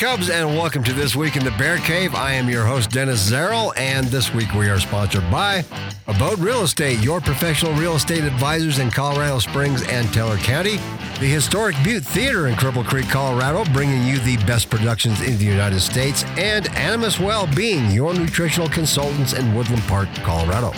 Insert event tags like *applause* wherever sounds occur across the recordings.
Cubs, and welcome to This Week in the Bear Cave. I am your host, Dennis Zerl, and this week we are sponsored by Abode Real Estate, your professional real estate advisors in Colorado Springs and Teller County. The historic Butte Theater in Cripple Creek, Colorado, bringing you the best productions in the United States, and Animus Well-Being, your nutritional consultants in Woodland Park, Colorado.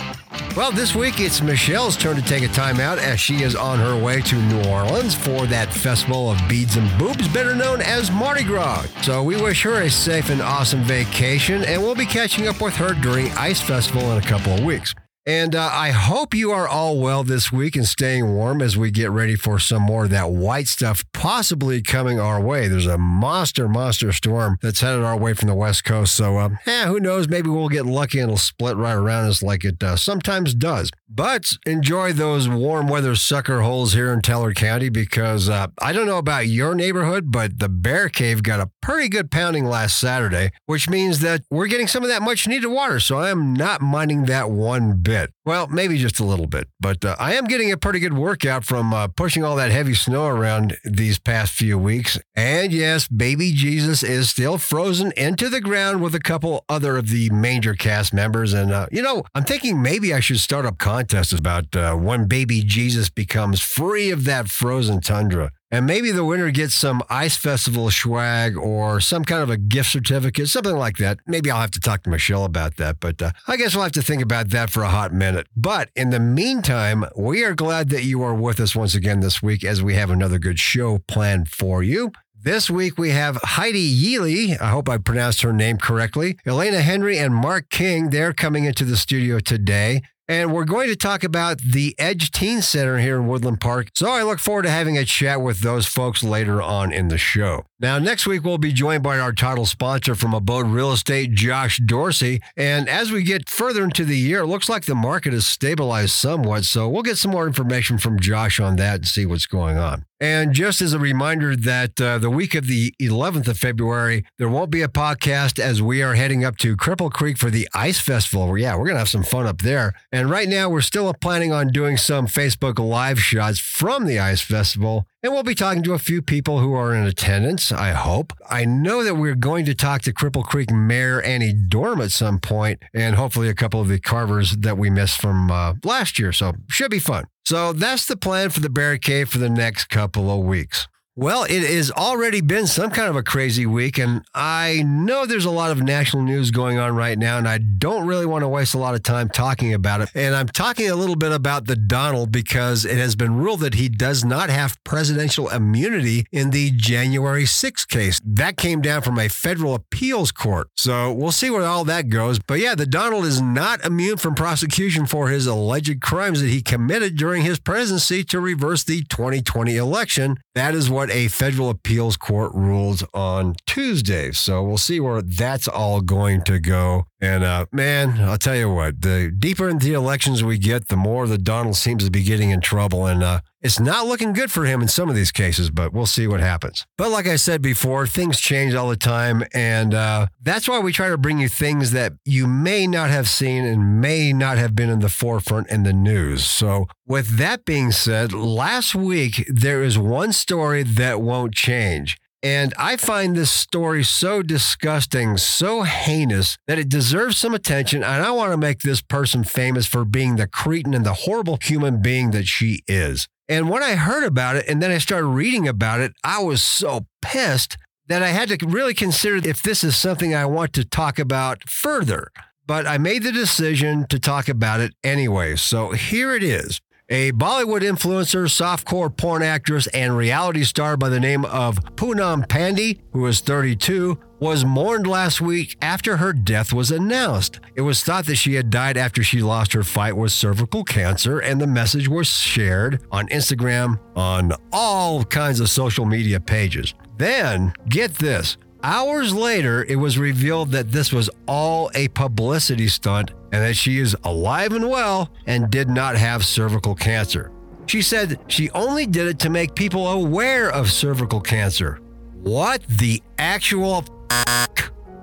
Well, this week it's Michelle's turn to take a time out as she is on her way to New Orleans for that festival of beads and boobs, better known as Mardi Gras. So we wish her a safe and awesome vacation, and we'll be catching up with her during Ice Festival in a couple of weeks. And uh, I hope you are all well this week and staying warm as we get ready for some more of that white stuff possibly coming our way. There's a monster, monster storm that's headed our way from the west coast. So, uh, yeah, who knows? Maybe we'll get lucky and it'll split right around us like it uh, sometimes does. But enjoy those warm weather sucker holes here in Teller County because uh, I don't know about your neighborhood, but the Bear Cave got a pretty good pounding last Saturday, which means that we're getting some of that much needed water. So I am not minding that one bit bit. Well, maybe just a little bit, but uh, I am getting a pretty good workout from uh, pushing all that heavy snow around these past few weeks. And yes, baby Jesus is still frozen into the ground with a couple other of the Manger cast members. And, uh, you know, I'm thinking maybe I should start up contests about uh, when baby Jesus becomes free of that frozen tundra. And maybe the winner gets some ice festival swag or some kind of a gift certificate, something like that. Maybe I'll have to talk to Michelle about that, but uh, I guess we'll have to think about that for a hot minute. But in the meantime, we are glad that you are with us once again this week as we have another good show planned for you. This week we have Heidi Yeley. I hope I pronounced her name correctly. Elena Henry and Mark King. They're coming into the studio today. And we're going to talk about the Edge Teen Center here in Woodland Park. So I look forward to having a chat with those folks later on in the show. Now, next week, we'll be joined by our title sponsor from Abode Real Estate, Josh Dorsey. And as we get further into the year, it looks like the market has stabilized somewhat. So we'll get some more information from Josh on that and see what's going on. And just as a reminder that uh, the week of the 11th of February, there won't be a podcast as we are heading up to Cripple Creek for the Ice Festival. Yeah, we're going to have some fun up there. And right now, we're still planning on doing some Facebook live shots from the Ice Festival. And we'll be talking to a few people who are in attendance, I hope. I know that we're going to talk to Cripple Creek Mayor Annie Dorm at some point, and hopefully a couple of the carvers that we missed from uh, last year. So, should be fun. So, that's the plan for the Bear Cave for the next couple of weeks. Well, it has already been some kind of a crazy week, and I know there's a lot of national news going on right now, and I don't really want to waste a lot of time talking about it. And I'm talking a little bit about the Donald because it has been ruled that he does not have presidential immunity in the January 6th case. That came down from a federal appeals court. So we'll see where all that goes. But yeah, the Donald is not immune from prosecution for his alleged crimes that he committed during his presidency to reverse the 2020 election. That is what what a federal appeals court ruled on Tuesday. So we'll see where that's all going to go. And uh, man, I'll tell you what, the deeper into the elections we get, the more the Donald seems to be getting in trouble. And uh, it's not looking good for him in some of these cases, but we'll see what happens. But like I said before, things change all the time. And uh, that's why we try to bring you things that you may not have seen and may not have been in the forefront in the news. So, with that being said, last week there is one story that won't change. And I find this story so disgusting, so heinous, that it deserves some attention. And I want to make this person famous for being the cretin and the horrible human being that she is. And when I heard about it and then I started reading about it, I was so pissed that I had to really consider if this is something I want to talk about further. But I made the decision to talk about it anyway. So here it is. A Bollywood influencer, softcore porn actress, and reality star by the name of Poonam Pandey, who is 32, was mourned last week after her death was announced. It was thought that she had died after she lost her fight with cervical cancer, and the message was shared on Instagram on all kinds of social media pages. Then, get this Hours later, it was revealed that this was all a publicity stunt and that she is alive and well and did not have cervical cancer. She said she only did it to make people aware of cervical cancer. What the actual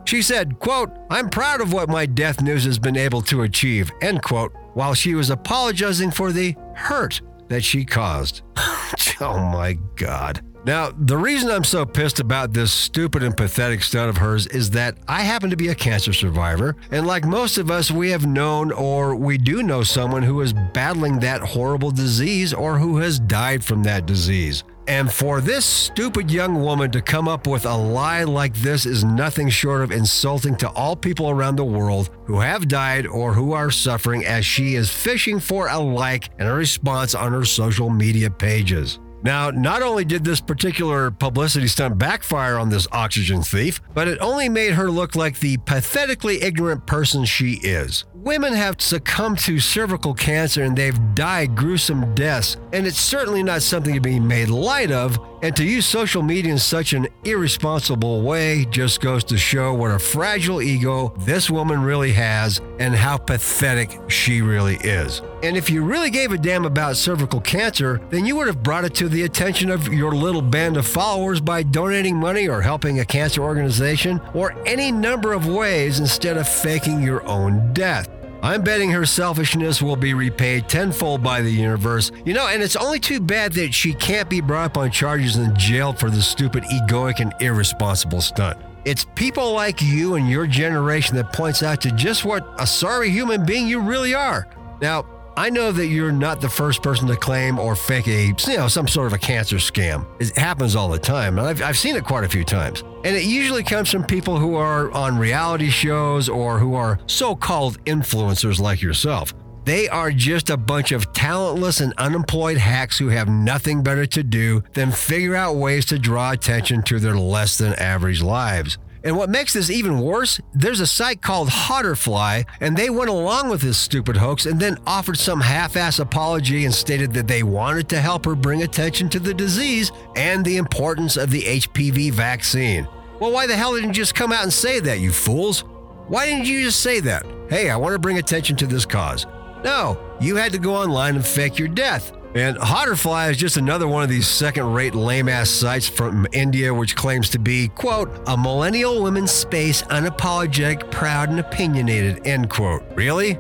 She said, quote, I'm proud of what my death news has been able to achieve, end quote, while she was apologizing for the hurt that she caused. *laughs* Oh my God. Now, the reason I'm so pissed about this stupid and pathetic stunt of hers is that I happen to be a cancer survivor, and like most of us, we have known or we do know someone who is battling that horrible disease or who has died from that disease. And for this stupid young woman to come up with a lie like this is nothing short of insulting to all people around the world who have died or who are suffering as she is fishing for a like and a response on her social media pages. Now, not only did this particular publicity stunt backfire on this oxygen thief, but it only made her look like the pathetically ignorant person she is. Women have succumbed to cervical cancer and they've died gruesome deaths, and it's certainly not something to be made light of. And to use social media in such an irresponsible way just goes to show what a fragile ego this woman really has and how pathetic she really is. And if you really gave a damn about cervical cancer, then you would have brought it to the attention of your little band of followers by donating money or helping a cancer organization or any number of ways instead of faking your own death. I'm betting her selfishness will be repaid tenfold by the universe. You know, and it's only too bad that she can't be brought up on charges and jailed for the stupid, egoic, and irresponsible stunt. It's people like you and your generation that points out to just what a sorry human being you really are. Now, I know that you're not the first person to claim or fake a, you know, some sort of a cancer scam. It happens all the time, and I've, I've seen it quite a few times. And it usually comes from people who are on reality shows or who are so called influencers like yourself. They are just a bunch of talentless and unemployed hacks who have nothing better to do than figure out ways to draw attention to their less than average lives. And what makes this even worse, there's a site called HauterFly, and they went along with this stupid hoax and then offered some half ass apology and stated that they wanted to help her bring attention to the disease and the importance of the HPV vaccine. Well, why the hell didn't you just come out and say that, you fools? Why didn't you just say that? Hey, I want to bring attention to this cause. No, you had to go online and fake your death. And HauterFly is just another one of these second rate lame ass sites from India, which claims to be, quote, a millennial women's space, unapologetic, proud, and opinionated, end quote. Really?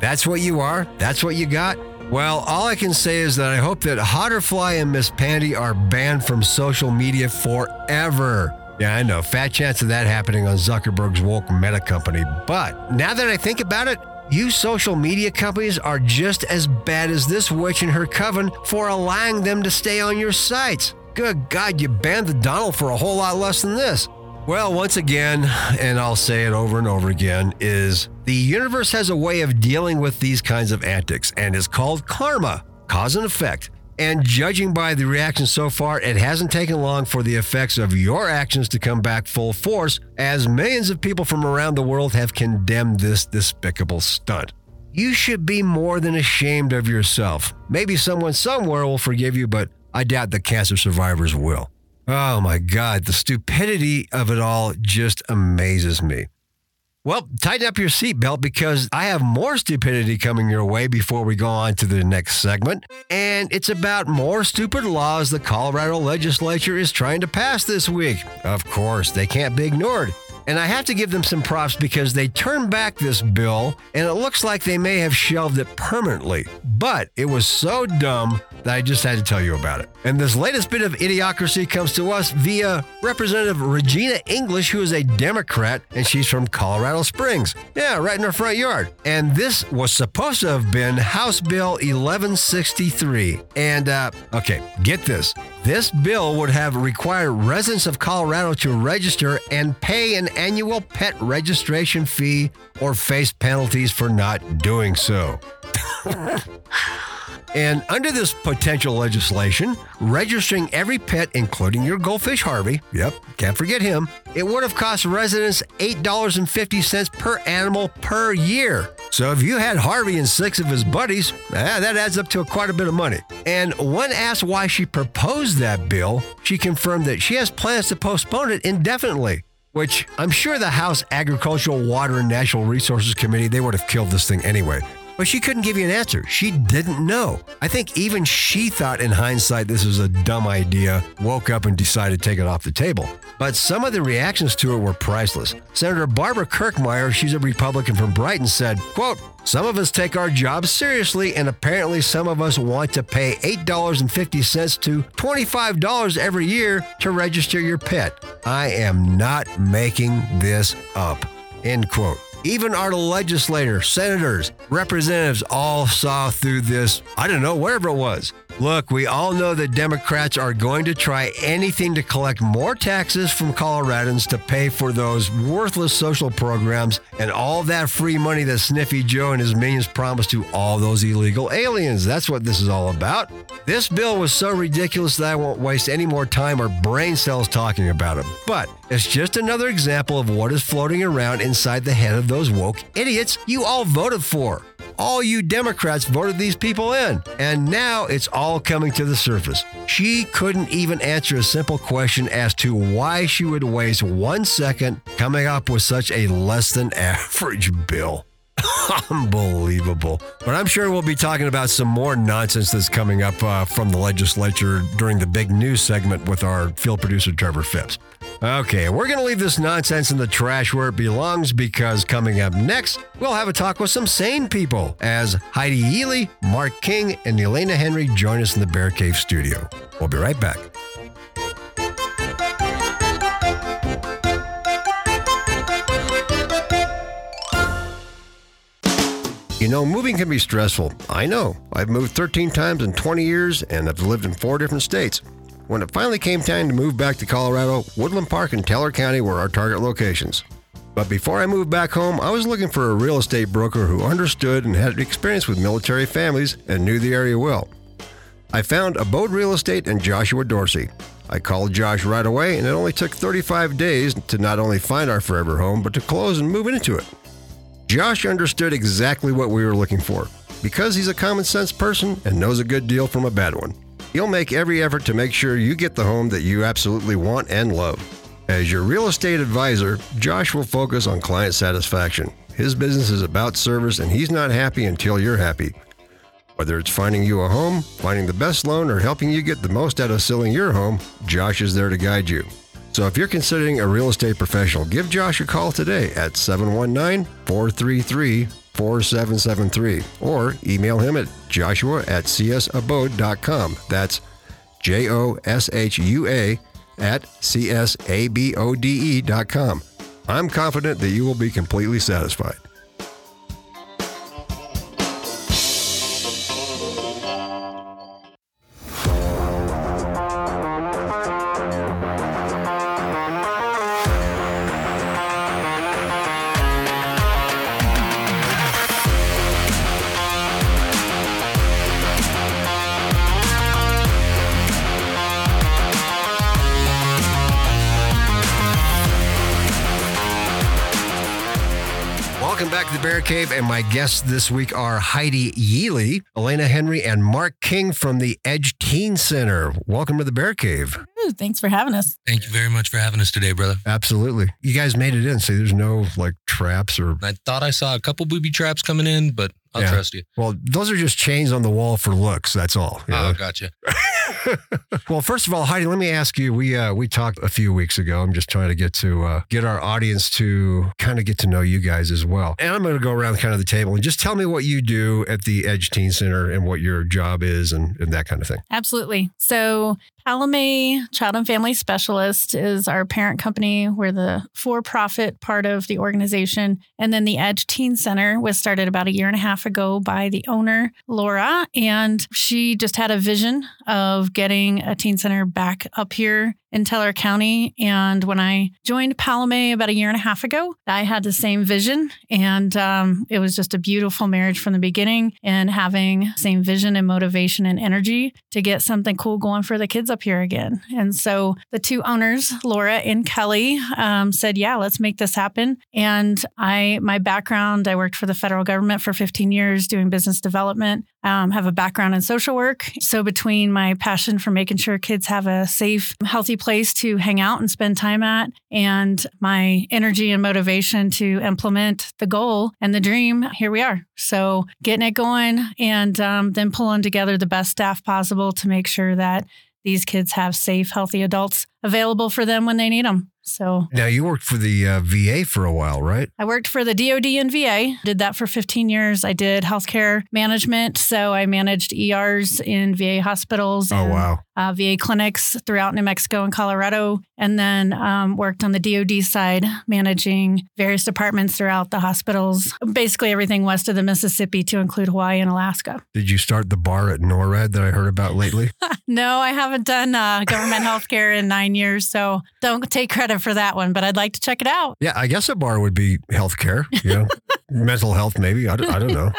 That's what you are? That's what you got? Well, all I can say is that I hope that HauterFly and Miss Pandey are banned from social media forever. Yeah, I know. Fat chance of that happening on Zuckerberg's woke meta company. But now that I think about it, you social media companies are just as bad as this witch and her coven for allowing them to stay on your sites. Good God, you banned the Donald for a whole lot less than this. Well, once again, and I'll say it over and over again, is the universe has a way of dealing with these kinds of antics, and it's called karma, cause and effect. And judging by the reaction so far, it hasn't taken long for the effects of your actions to come back full force, as millions of people from around the world have condemned this despicable stunt. You should be more than ashamed of yourself. Maybe someone somewhere will forgive you, but I doubt the cancer survivors will. Oh my God, the stupidity of it all just amazes me. Well, tighten up your seatbelt because I have more stupidity coming your way before we go on to the next segment. And it's about more stupid laws the Colorado legislature is trying to pass this week. Of course, they can't be ignored. And I have to give them some props because they turned back this bill and it looks like they may have shelved it permanently. But it was so dumb I just had to tell you about it. And this latest bit of idiocracy comes to us via Representative Regina English, who is a Democrat, and she's from Colorado Springs. Yeah, right in her front yard. And this was supposed to have been House Bill 1163. And, uh, okay, get this. This bill would have required residents of Colorado to register and pay an annual pet registration fee or face penalties for not doing so. *laughs* And under this potential legislation, registering every pet, including your goldfish Harvey, yep, can't forget him, it would have cost residents $8.50 per animal per year. So if you had Harvey and six of his buddies, eh, that adds up to quite a bit of money. And when asked why she proposed that bill, she confirmed that she has plans to postpone it indefinitely which I'm sure the House Agricultural, Water, and Natural Resources Committee, they would have killed this thing anyway. But she couldn't give you an answer. She didn't know. I think even she thought in hindsight this was a dumb idea, woke up and decided to take it off the table. but some of the reactions to it were priceless. Senator Barbara Kirkmeyer, she's a Republican from Brighton, said, quote, some of us take our jobs seriously, and apparently some of us want to pay $8.50 to $25 every year to register your pet. I am not making this up. End quote. Even our legislators, senators, representatives all saw through this, I don't know, wherever it was. Look, we all know that Democrats are going to try anything to collect more taxes from Coloradans to pay for those worthless social programs and all that free money that Sniffy Joe and his minions promised to all those illegal aliens. That's what this is all about. This bill was so ridiculous that I won't waste any more time or brain cells talking about it. But it's just another example of what is floating around inside the head of those woke idiots you all voted for all you Democrats voted these people in. And now it's all coming to the surface. She couldn't even answer a simple question as to why she would waste one second coming up with such a less than average bill. *laughs* Unbelievable. But I'm sure we'll be talking about some more nonsense that's coming up uh, from the legislature during the big news segment with our field producer, Trevor Phipps. Okay, we're going to leave this nonsense in the trash where it belongs because coming up next, we'll have a talk with some sane people as Heidi Yeley, Mark King, and Elena Henry join us in the Bear Cave studio. We'll be right back. You know, moving can be stressful. I know. I've moved 13 times in 20 years and I've lived in four different states. When it finally came time to move back to Colorado, Woodland Park and Teller County were our target locations. But before I moved back home, I was looking for a real estate broker who understood and had experience with military families and knew the area well. I found Abode Real Estate and Joshua Dorsey. I called Josh right away, and it only took 35 days to not only find our forever home, but to close and move into it. Josh understood exactly what we were looking for. Because he's a common sense person and knows a good deal from a bad one, he'll make every effort to make sure you get the home that you absolutely want and love. As your real estate advisor, Josh will focus on client satisfaction. His business is about service, and he's not happy until you're happy. Whether it's finding you a home, finding the best loan, or helping you get the most out of selling your home, Josh is there to guide you. So if you're considering a real estate professional, give Josh a call today at 719 433 4773 or email him at joshua at csabode.com. That's J O S H U A at csabode.com. I'm confident that you will be completely satisfied. Cave, and my guests this week are Heidi Yeley, Elena Henry, and Mark King from the Edge Teen Center. Welcome to the Bear Cave. Ooh, thanks for having us. Thank you very much for having us today, brother. Absolutely. You guys made it in. See, there's no like traps or. I thought I saw a couple booby traps coming in, but I'll Yeah. trust you. Well, those are just chains on the wall for looks. That's all. you know? Oh, gotcha. *laughs* well, first of all, Heidi, let me ask you. We uh, we talked a few weeks ago. I'm just trying to get to uh, get our audience to kind of get to know you guys as well. And I'm going to go around kind of the table and just tell me what you do at the Edge Teen Center and what your job is and, and that kind of thing. Absolutely. So, Palame Child and Family Specialist is our parent company. We're the for profit part of the organization. And then the Edge Teen Center was started about a year and a half ago by the owner, Laura. And she just had a vision of getting a teen center back up here in Teller County. And when I joined Palame about a year and a half ago, I had the same vision. And um, it was just a beautiful marriage from the beginning and having same vision and motivation and energy to get something cool going for the kids up here again. And so the two owners, Laura and Kelly, um, said, "Yeah, let's make this happen." And I, my background, I worked for the federal government for 15 years doing business development. Um, have a background in social work. So between my passion for making sure kids have a safe, healthy place to hang out and spend time at, and my energy and motivation to implement the goal and the dream, here we are. So getting it going and um, then pulling together the best staff possible to make sure that these kids have safe, healthy adults available for them when they need them. So Now you worked for the uh, VA for a while, right? I worked for the DoD and VA, did that for 15 years. I did healthcare management. So I managed ERs in VA hospitals Oh wow. uh, VA clinics throughout New Mexico and Colorado, and then um, worked on the DoD side, managing various departments throughout the hospitals, basically everything west of the Mississippi to include Hawaii and Alaska. Did you start the bar at NORAD that I heard about lately? *laughs* No, I haven't done uh, government *laughs* healthcare in nine years, so don't take credit for that one, but I'd like to check it out. yeah, I guess a bar would be healthcare. You know, *laughs* mental health, maybe. I don't, I don't know.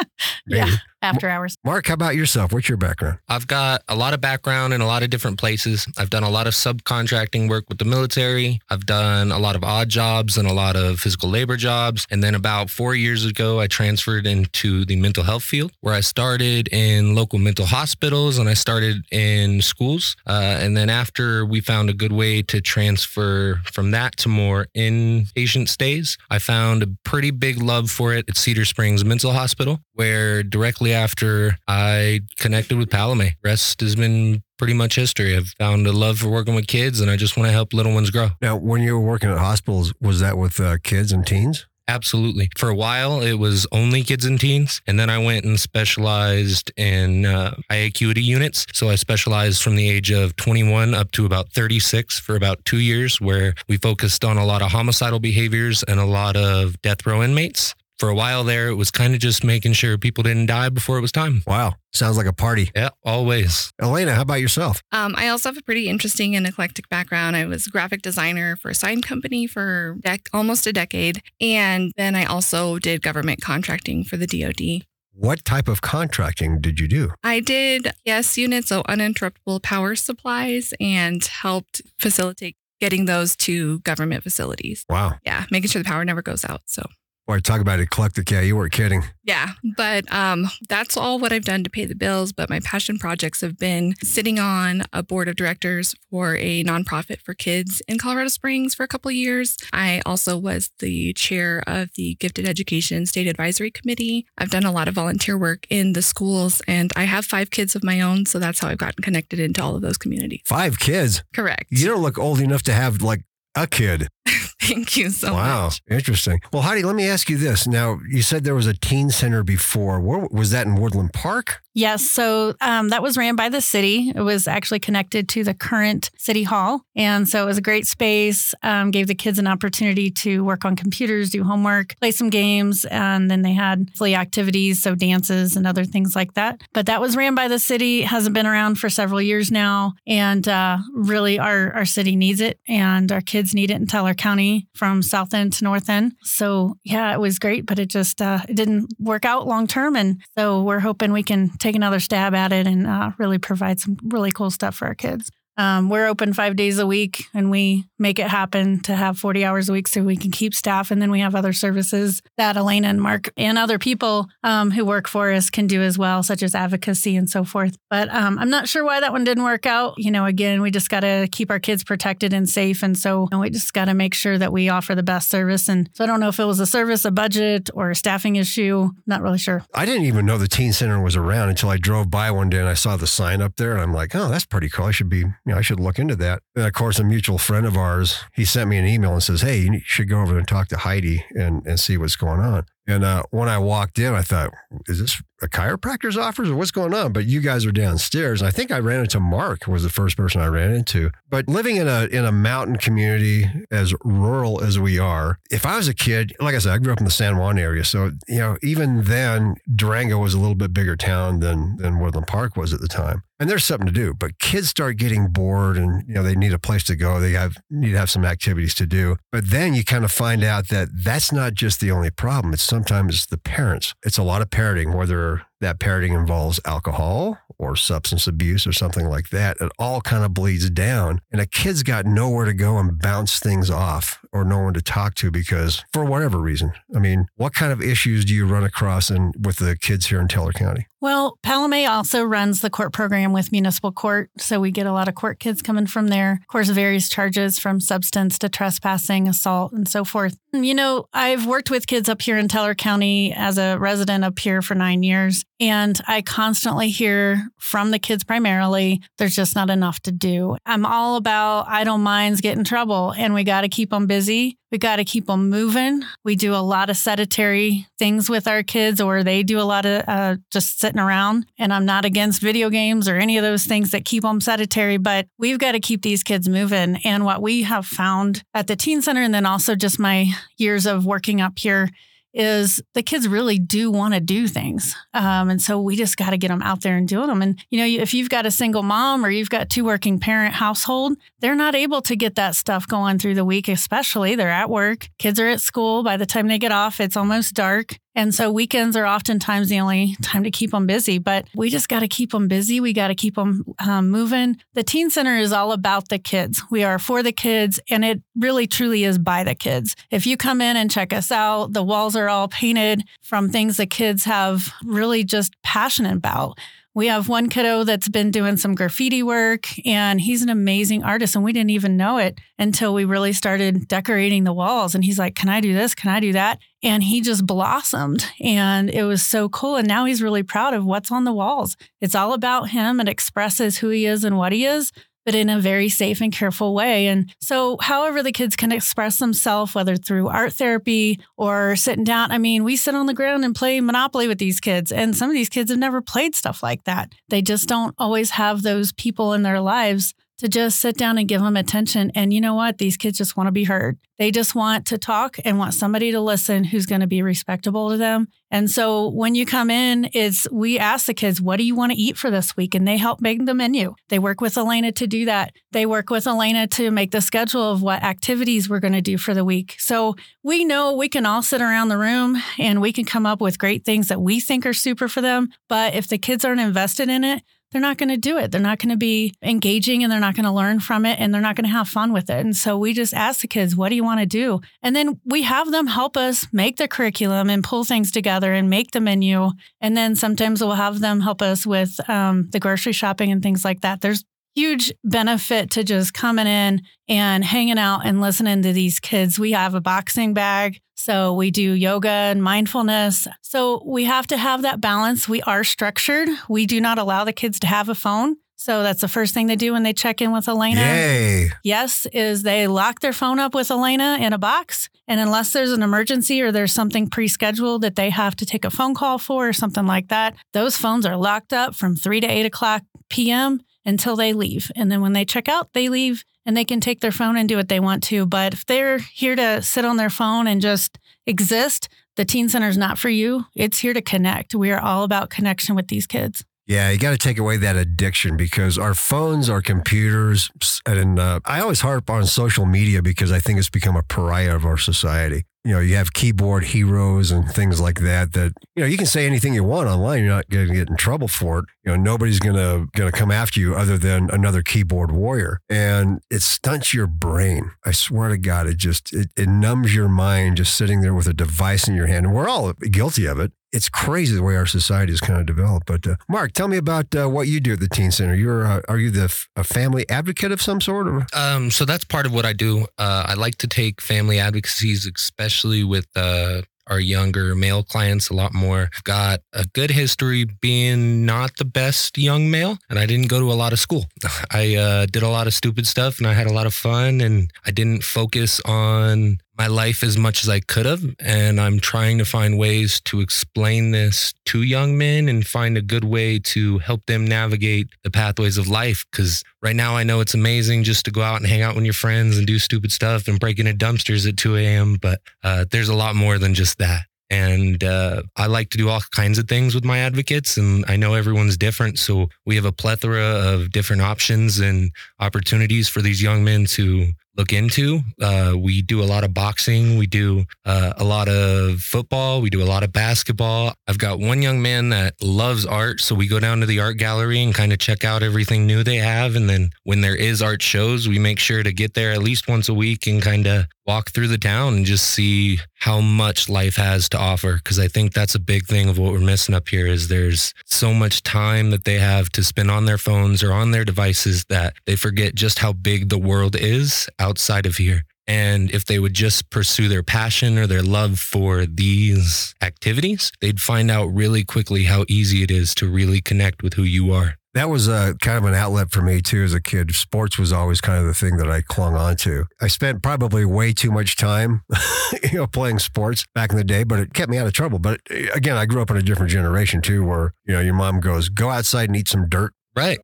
Maybe. Yeah. After hours. Mark, how about yourself? What's your background? I've got a lot of background in a lot of different places. I've done a lot of subcontracting work with the military. I've done a lot of odd jobs and a lot of physical labor jobs. And then about four years ago, I transferred into the mental health field where I started in local mental hospitals and I started in schools. Uh, and then after we found a good way to transfer from that to more inpatient stays, I found a pretty big love for it at Cedar Springs Mental Hospital, where directly after I connected with Palame, rest has been pretty much history. I've found a love for working with kids and I just want to help little ones grow. Now, when you were working at hospitals, was that with uh, kids and teens? Absolutely. For a while, it was only kids and teens. And then I went and specialized in uh, high acuity units. So I specialized from the age of 21 up to about 36 for about two years, where we focused on a lot of homicidal behaviors and a lot of death row inmates. For a while there, it was kind of just making sure people didn't die before it was time. Wow. Sounds like a party. Yeah, always. Elena, how about yourself? Um, I also have a pretty interesting and eclectic background. I was graphic designer for a sign company for dec- almost a decade. And then I also did government contracting for the DoD. What type of contracting did you do? I did UPS units, so uninterruptible power supplies, and helped facilitate getting those to government facilities. Wow. Yeah, making sure the power never goes out. So Boy, talk about eclectic. Yeah, you weren't kidding. Yeah, but um, that's all what I've done to pay the bills. But my passion projects have been sitting on a board of directors for a nonprofit for kids in Colorado Springs for a couple of years. I also was the chair of the Gifted Education State Advisory Committee. I've done a lot of volunteer work in the schools, and I have five kids of my own. So that's how I've gotten connected into all of those communities. Five kids. Correct. You don't look old enough to have like a kid. *laughs* Thank you so wow. much. Wow, interesting. Well, Heidi, let me ask you this. Now, you said there was a teen center before. Where was that in Woodland Park? Yes. So um, that was ran by the city. It was actually connected to the current city hall. And so it was a great space, um, gave the kids an opportunity to work on computers, do homework, play some games. And then they had silly activities, so dances and other things like that. But that was ran by the city, hasn't been around for several years now. And uh, really, our, our city needs it. And our kids need it in County from South End to North End. So yeah, it was great, but it just uh, it didn't work out long term. And so we're hoping we can take another stab at it and uh, really provide some really cool stuff for our kids. Um, we're open five days a week and we make it happen to have 40 hours a week so we can keep staff. And then we have other services that Elena and Mark and other people um, who work for us can do as well, such as advocacy and so forth. But um, I'm not sure why that one didn't work out. You know, again, we just got to keep our kids protected and safe. And so you know, we just got to make sure that we offer the best service. And so I don't know if it was a service, a budget, or a staffing issue. Not really sure. I didn't even know the teen center was around until I drove by one day and I saw the sign up there. And I'm like, oh, that's pretty cool. I should be, you know, I should look into that. And of course, a mutual friend of ours, he sent me an email and says, hey, you should go over and talk to Heidi and, and see what's going on. And uh, when I walked in, I thought, is this a chiropractor's office or what's going on? But you guys are downstairs. And I think I ran into Mark was the first person I ran into. But living in a in a mountain community as rural as we are, if I was a kid, like I said, I grew up in the San Juan area. So, you know, even then Durango was a little bit bigger town than than Woodland Park was at the time. And there's something to do. But kids start getting bored and you know they need a place to go. They have need to have some activities to do. But then you kind of find out that that's not just the only problem. It's sometimes the parents. It's a lot of parenting, whether that parenting involves alcohol or substance abuse or something like that. It all kind of bleeds down. And a kid's got nowhere to go and bounce things off or no one to talk to because for whatever reason. I mean, what kind of issues do you run across in with the kids here in Teller County? Well, Palame also runs the court program with municipal court. So we get a lot of court kids coming from there. Of course, various charges from substance to trespassing, assault, and so forth. You know, I've worked with kids up here in Teller County as a resident up here for nine years. And I constantly hear from the kids primarily, there's just not enough to do. I'm all about idle minds get in trouble and we got to keep them busy. We got to keep them moving. We do a lot of sedentary things with our kids, or they do a lot of uh, just sitting around. And I'm not against video games or any of those things that keep them sedentary, but we've got to keep these kids moving. And what we have found at the teen center, and then also just my years of working up here, is the kids really do want to do things. Um, and so we just got to get them out there and doing them. And, you know, if you've got a single mom or you've got two working parent household, they're not able to get that stuff going through the week, especially they're at work. Kids are at school. By the time they get off, it's almost dark. And so weekends are oftentimes the only time to keep them busy, but we just got to keep them busy. We got to keep them um, moving. The Teen Center is all about the kids. We are for the kids, and it really truly is by the kids. If you come in and check us out, the walls are all painted from things the kids have really just passionate about. We have one kiddo that's been doing some graffiti work and he's an amazing artist. And we didn't even know it until we really started decorating the walls. And he's like, Can I do this? Can I do that? And he just blossomed and it was so cool. And now he's really proud of what's on the walls. It's all about him. It expresses who he is and what he is but in a very safe and careful way. And so, however, the kids can express themselves, whether through art therapy or sitting down. I mean, we sit on the ground and play Monopoly with these kids, and some of these kids have never played stuff like that. They just don't always have those people in their lives to just sit down and give them attention. And you know what? These kids just want to be heard. They just want to talk and want somebody to listen who's going to be respectable to them. And so when you come in, it's we ask the kids, what do you want to eat for this week? And they help make the menu. They work with Elena to do that. They work with Elena to make the schedule of what activities we're going to do for the week. So we know we can all sit around the room and we can come up with great things that we think are super for them. But if the kids aren't invested in it, they're not going to do it. They're not going to be engaging and they're not going to learn from it and they're not going to have fun with it. And so we just ask the kids, what do you want to do? And then we have them help us make the curriculum and pull things together and make the menu. And then sometimes we'll have them help us with um, the grocery shopping and things like that. There's huge benefit to just coming in and hanging out and listening to these kids. We have a boxing bag. So we do yoga and mindfulness. So we have to have that balance. We are structured. We do not allow the kids to have a phone. So that's the first thing they do when they check in with Elena. Yay. Yes, is they lock their phone up with Elena in a box. And unless there's an emergency or there's something pre scheduled that they have to take a phone call for or something like that, those phones are locked up from 3 to 8 o'clock p.m until they leave. And then when they check out, they leave and they can take their phone and do what they want to. But if they're here to sit on their phone and just exist, the Teen Center is not for you. It's here to connect. We are all about connection with these kids. Yeah, you got to take away that addiction because our phones, our computers, and uh, I always harp on social media because I think it's become a pariah of our society you know, you have keyboard heroes and things like that. That you know, you can say anything you want online. You're not going to get in trouble for it. You know, nobody's going to going to come after you other than another keyboard warrior, and it stunts your brain. I swear to God, it just it, it numbs your mind just sitting there with a device in your hand. And we're all guilty of it it's crazy the way our society is kind of developed. But uh, Mark, tell me about uh, what you do at the Teen Center. You're uh, are you the f- a family advocate of some sort? Or? Um, so that's part of what I do. Uh, I like to take family advocacies, especially with uh, our younger male clients a lot more. I've got a good history being not the best young male, and I didn't go to a lot of school. *laughs* I uh, did a lot of stupid stuff, and I had a lot of fun, and I didn't focus on my life as much as I could have. And I'm trying to find ways to explain this to young men and find a good way to help them navigate the pathways of life. Because right now, I know it's amazing just to go out and hang out with your friends and do stupid stuff and break into dumpsters at 2 a.m. But uh, there's a lot more than just that. And uh, I like to do all kinds of things with my advocates, and I know everyone's different. So we have a plethora of different options and opportunities for these young men to look into. Uh, we do a lot of boxing. We do uh, a lot of football. We do a lot of basketball. I've got one young man that loves art. So we go down to the art gallery and kind of check out everything new they have. And then when there is art shows, we make sure to get there at least once a week and kind of walk through the town and just see how much life has to offer because i think that's a big thing of what we're missing up here is there's so much time that they have to spend on their phones or on their devices that they forget just how big the world is outside of here And if they would just pursue their passion or their love for these activities, they'd find out really quickly how easy it is to really connect with who you are. That was a kind of an outlet for me too as a kid. Sports was always kind of the thing that I clung on to. I spent probably way too much time, *laughs* you know, playing sports back in the day, but it kept me out of trouble. But uh, again, I grew up in a different generation too, where you know your mom goes, "Go outside and eat some dirt." Right.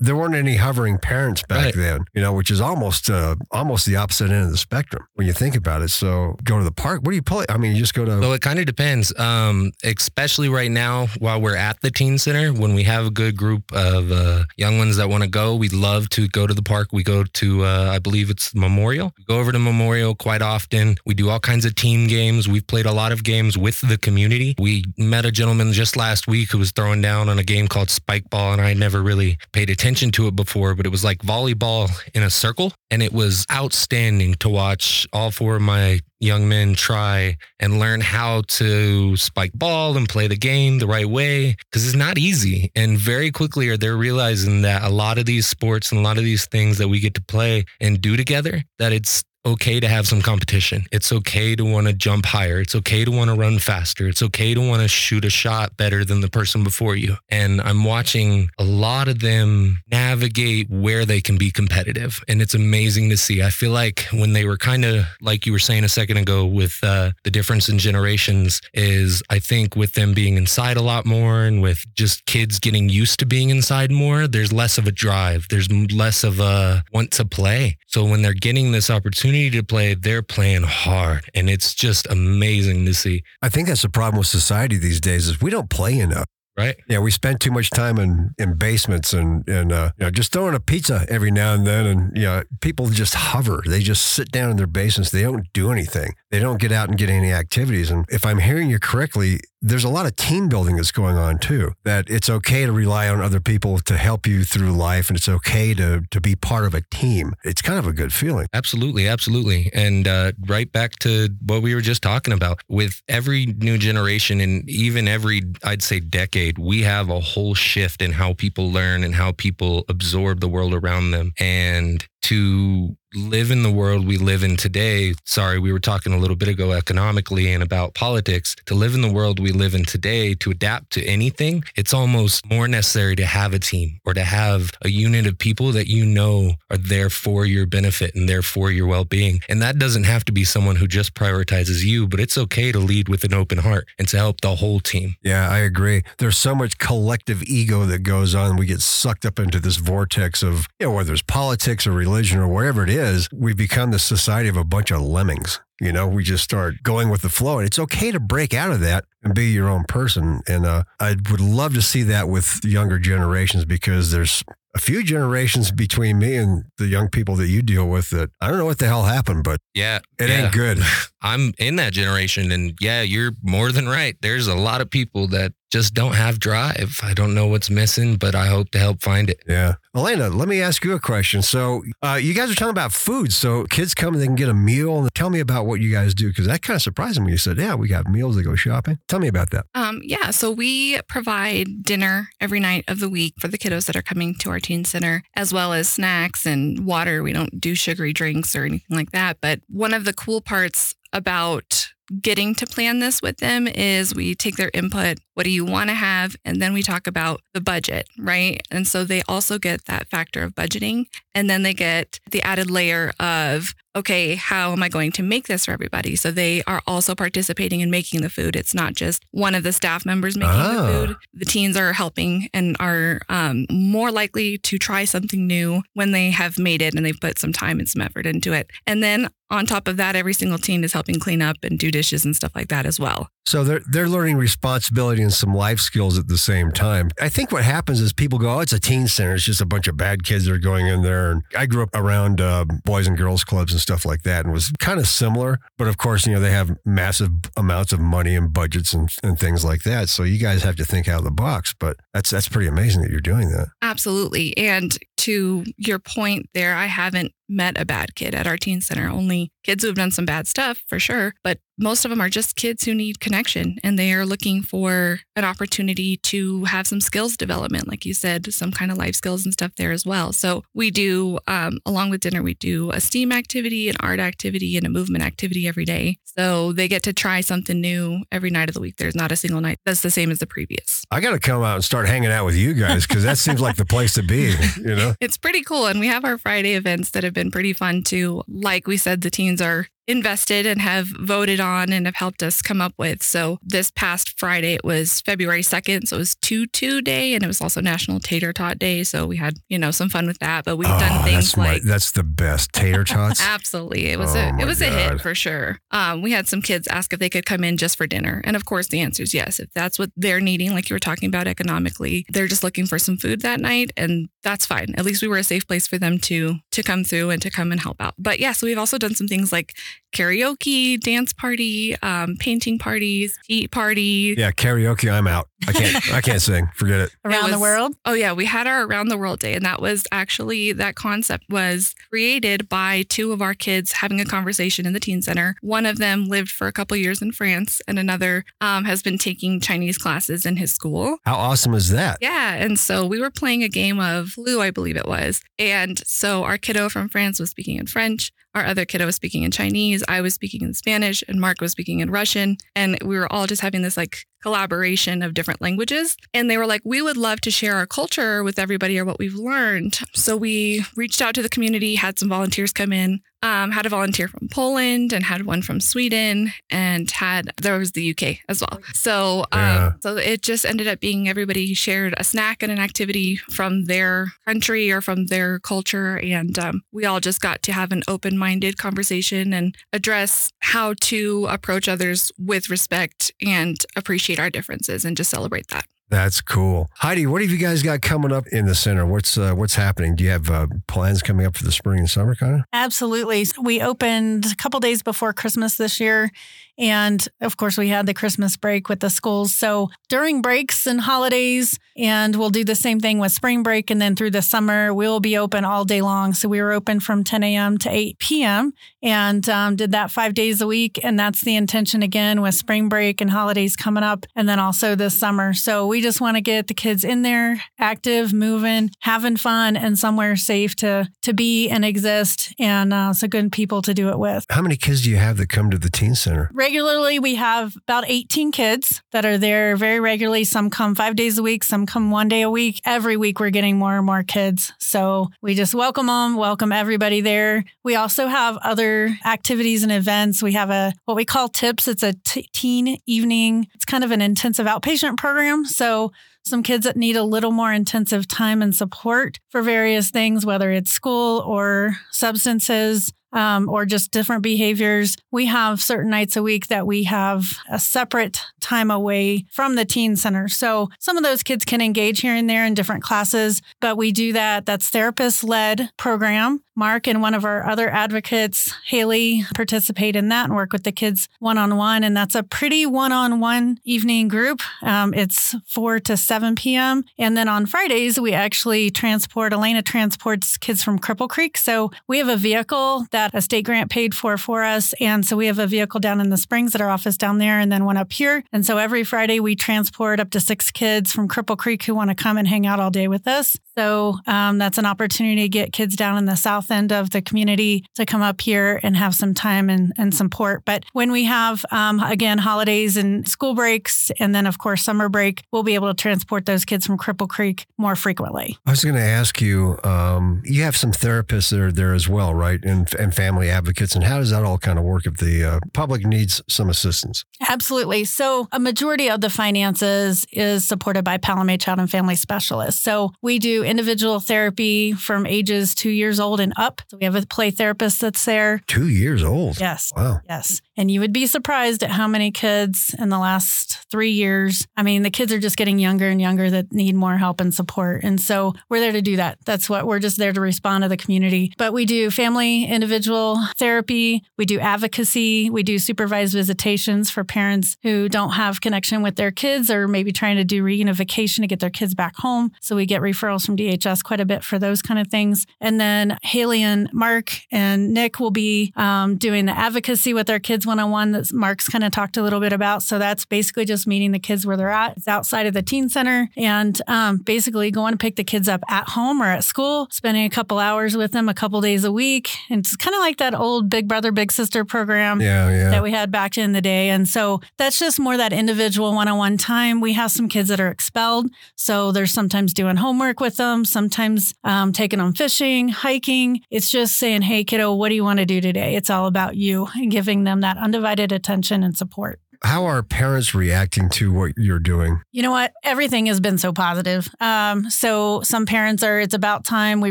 There weren't any hovering parents back Right. then, you know, which is almost uh, almost the opposite end of the spectrum when you think about it. So go to the park. What do you play? I mean, you just go to. So it kind of depends, um, especially right now while we're at the teen center. When we have a good group of uh, young ones that want to go, we love to go to the park. We go to, uh, I believe it's Memorial. We go over to Memorial quite often. We do all kinds of team games. We've played a lot of games with the community. We met a gentleman just last week who was throwing down on a game called Spike Ball, and I never really paid attention to it before, but it was like volleyball in a circle, and it was outstanding to watch all four of my young men try and learn how to spike ball and play the game the right way because it's not easy. And very quickly are they realizing that a lot of these sports and a lot of these things that we get to play and do together, that it's okay to have some competition. It's okay to want to jump higher. It's okay to want to run faster. It's okay to want to shoot a shot better than the person before you. And I'm watching a lot of them navigate where they can be competitive. And it's amazing to see. I feel like when they were kind of like you were saying a second ago with uh, the difference in generations is I think with them being inside a lot more and with just kids getting used to being inside more, there's less of a drive. There's less of a want to play. So when they're getting this opportunity to play, they're playing hard. And it's just amazing to see. I think that's the problem with society these days is we don't play enough. Right. Yeah, we spend too much time in, in basements and and uh, you know just throwing a pizza every now and then, and you know people just hover. They just sit down in their basements. They don't do anything. They don't get out and get any activities. And if I'm hearing you correctly, there's a lot of team building that's going on too. That it's okay to rely on other people to help you through life, and it's okay to to be part of a team. It's kind of a good feeling. Absolutely, absolutely. And uh, right back to what we were just talking about with every new generation and even every, I'd say, decade, we have a whole shift in how people learn and how people absorb the world around them. And to live in the world we live in today, sorry, we were talking a little bit ago economically and about politics. To live in the world we live in today, to adapt to anything, it's almost more necessary to have a team or to have a unit of people that you know are there for your benefit and there for your well being. And that doesn't have to be someone who just prioritizes you, but it's okay to lead with an open heart and to help the whole team. Yeah, I agree. There's so much collective ego that goes on. We get sucked up into this vortex of, you know, whether it's politics or religion or wherever it is, we've become the society of a bunch of lemmings. You know, we just start going with the flow. And it's okay to break out of that and be your own person. And uh, I would love to see that with younger generations because there's a few generations between me and the young people that you deal with that I don't know what the hell happened, but Yeah. it yeah. ain't good. *laughs* I'm in that generation. And yeah, you're more than right. There's a lot of people that just don't have drive. I don't know what's missing, but I hope to help find it. Yeah. Elena, let me ask you a question. So, uh, you guys are talking about food. So, kids come and they can get a meal. And tell me about what you guys do because that kind of surprised me. You said, yeah, we got meals that go shopping. Tell me about that. Um, yeah, so we provide dinner every night of the week for the kiddos that are coming to our teen center, as well as snacks and water. We don't do sugary drinks or anything like that. But one of the cool parts about getting to plan this with them is we take their input what do you want to have? And then we talk about the budget right? And so they also get that factor of budgeting. And then they get the added layer of okay how am i going to make this for everybody so they are also participating in making the food it's not just one of the staff members making Ah. the food the teens are helping and are um, more likely to try something new when they have made it and they've put some time and some effort into it and then on top of that, every single teen is helping clean up and do dishes and stuff like that as well. So they're they're learning responsibility and some life skills at the same time. I think what happens is people go, "Oh, it's a teen center. It's just a bunch of bad kids that are going in there." And I grew up around uh, boys and girls clubs and stuff like that, and was kind of similar. But of course, you know they have massive amounts of money and budgets and, and things like that. So you guys have to think out of the box. But that's that's pretty amazing that you're doing that. Absolutely. And to your point there, I haven't met a bad kid at our teen center. Only kids who have done some bad stuff for sure, but most of them are just kids who need connection and they are looking for an opportunity to have some skills development, like you said, some kind of life skills and stuff there as well. So we do, um, along with dinner, we do a STEAM activity, an art activity, and a movement activity every day. So they get to try something new every night of the week. There's not a single night that's the same as the previous. I got to come out and start hanging out with you guys because that seems like the place to be, you know? *laughs* It's pretty cool. And we have our Friday events that have been pretty fun too. Like we said, the teens are invested and have voted on and have helped us come up with. So this past Friday, it was February 2nd. So it was Tutu Day and it was also National Tater Tot Day. So we had, you know, some fun with that. But we've oh, done things that's my- like that's the best tater tots. *laughs* Absolutely. It was Oh a it was a hit for sure. Um, we had some kids ask if they could come in just for dinner. And of course the answer is yes. If that's what they're needing, like you were talking about economically, they're just looking for some food that night and that's fine. At least we were a safe place for them to to come through and to come and help out. But yeah, so we've also done some things like karaoke, dance party, um, painting parties, tea party. yeah, karaoke. I'm out. I can't. *laughs* I can't sing. Forget it. Around the was- world. Oh yeah, we had our around the world day and that was actually that concept was created by two of our kids having a conversation in the teen center. One of them lived for a couple years in France and another um, has been taking Chinese classes in his school. How awesome is that? Yeah, and so we were playing a game of Lou, I believe it was. And so our kiddo from France was speaking in French. Our other kiddo was speaking in Chinese. I was speaking in Spanish, and Mark was speaking in Russian. And we were all just having this like collaboration of different languages. And they were like, we would love to share our culture with everybody or what we've learned. So we reached out to the community, had some volunteers come in, um, had a volunteer from Poland and had one from Sweden and had, there was the UK as well. So, um, Yeah. so it just ended up being everybody shared a snack and an activity from their country or from their culture. And um, we all just got to have an open minded conversation and address how to approach others with respect and appreciate our differences and just celebrate that. That's cool. Heidi, what have you guys got coming up in the center? What's uh, what's happening? Do you have uh, plans coming up for the spring and summer, kind of? Absolutely. We opened a couple days before Christmas this year. And of course, we had the Christmas break with the schools. So during breaks and holidays, and we'll do the same thing with spring break. And then through the summer, we'll be open all day long. So we were open from 10 a.m. to 8 p.m. and um, did that five days a week. And that's the intention again with spring break and holidays coming up. And then also this summer. So we just want to get the kids in there, active, moving, having fun, and somewhere safe to, to be and exist. And uh, so good people to do it with. How many kids do you have that come to the teen center? Regularly, we have about 18 kids that are there very regularly. Some come five days a week, some come one day a week. Every week, we're getting more and more kids. So we just welcome them, welcome everybody there. We also have other activities and events. We have a what we call TIPS. It's a t- teen evening. It's kind of an intensive outpatient program. So some kids that need a little more intensive time and support for various things, whether it's school or substances um, or just different behaviors. We have certain nights a week that we have a separate time away from the teen center. So some of those kids can engage here and there in different classes, but we do that. That's therapist led program. Mark and one of our other advocates, Haley, participate in that and work with the kids one on one. And that's a pretty one on one evening group. Um, it's 4 to 7 p.m. And then on Fridays, we actually transport, Elena transports kids from Cripple Creek. So we have a vehicle that a state grant paid for for us. And so we have a vehicle down in the Springs at our office down there and then one up here. And so every Friday, we transport up to six kids from Cripple Creek who want to come and hang out all day with us. So um, that's an opportunity to get kids down in the south end of the community to come up here and have some time and, and support. But when we have, um, again, holidays and school breaks, and then, of course, summer break, we'll be able to transport those kids from Cripple Creek more frequently. I was going to ask you. Um, you have some therapists that are there as well, right? And and family advocates. And how does that all kind of work if the uh, public needs some assistance? Absolutely. So, a majority of the finances is supported by Palomay Child and Family Specialists. So, we do individual therapy from ages two years old and up. So, we have a play therapist that's there. Two years old. Yes. Wow. Yes. And you would be surprised at how many kids in the last three years. I mean, the kids are just getting younger and younger that need more help and support. And so we're there to do that. That's what we're just there to respond to the community. But we do family, individual therapy, we do advocacy, we do supervised visitations for parents who don't have connection with their kids or maybe trying to do reunification to get their kids back home. So we get referrals from DHS quite a bit for those kind of things. And then Haley and Mark and Nick will be um, doing the advocacy with their kids one on one that Mark's kind of talked a little bit about. So that's basically just meeting the kids where they're at. It's outside of the teen center and um, basically going to pick the kids up at home or at school, spending a couple hours with them a couple days a week. And it's kind of like that old Big Brother, Big Sister program Yeah, yeah. that we had back in the day. And so that's just more that individual one on one time. We have some kids that are expelled. So they're sometimes doing homework with them, sometimes um, taking them fishing, hiking. It's just saying, hey, kiddo, what do you want to do today? It's all about you and giving them that undivided attention and support. How are parents reacting to what you're doing? You know what? Everything has been so positive. Um, so some parents are, it's about time. We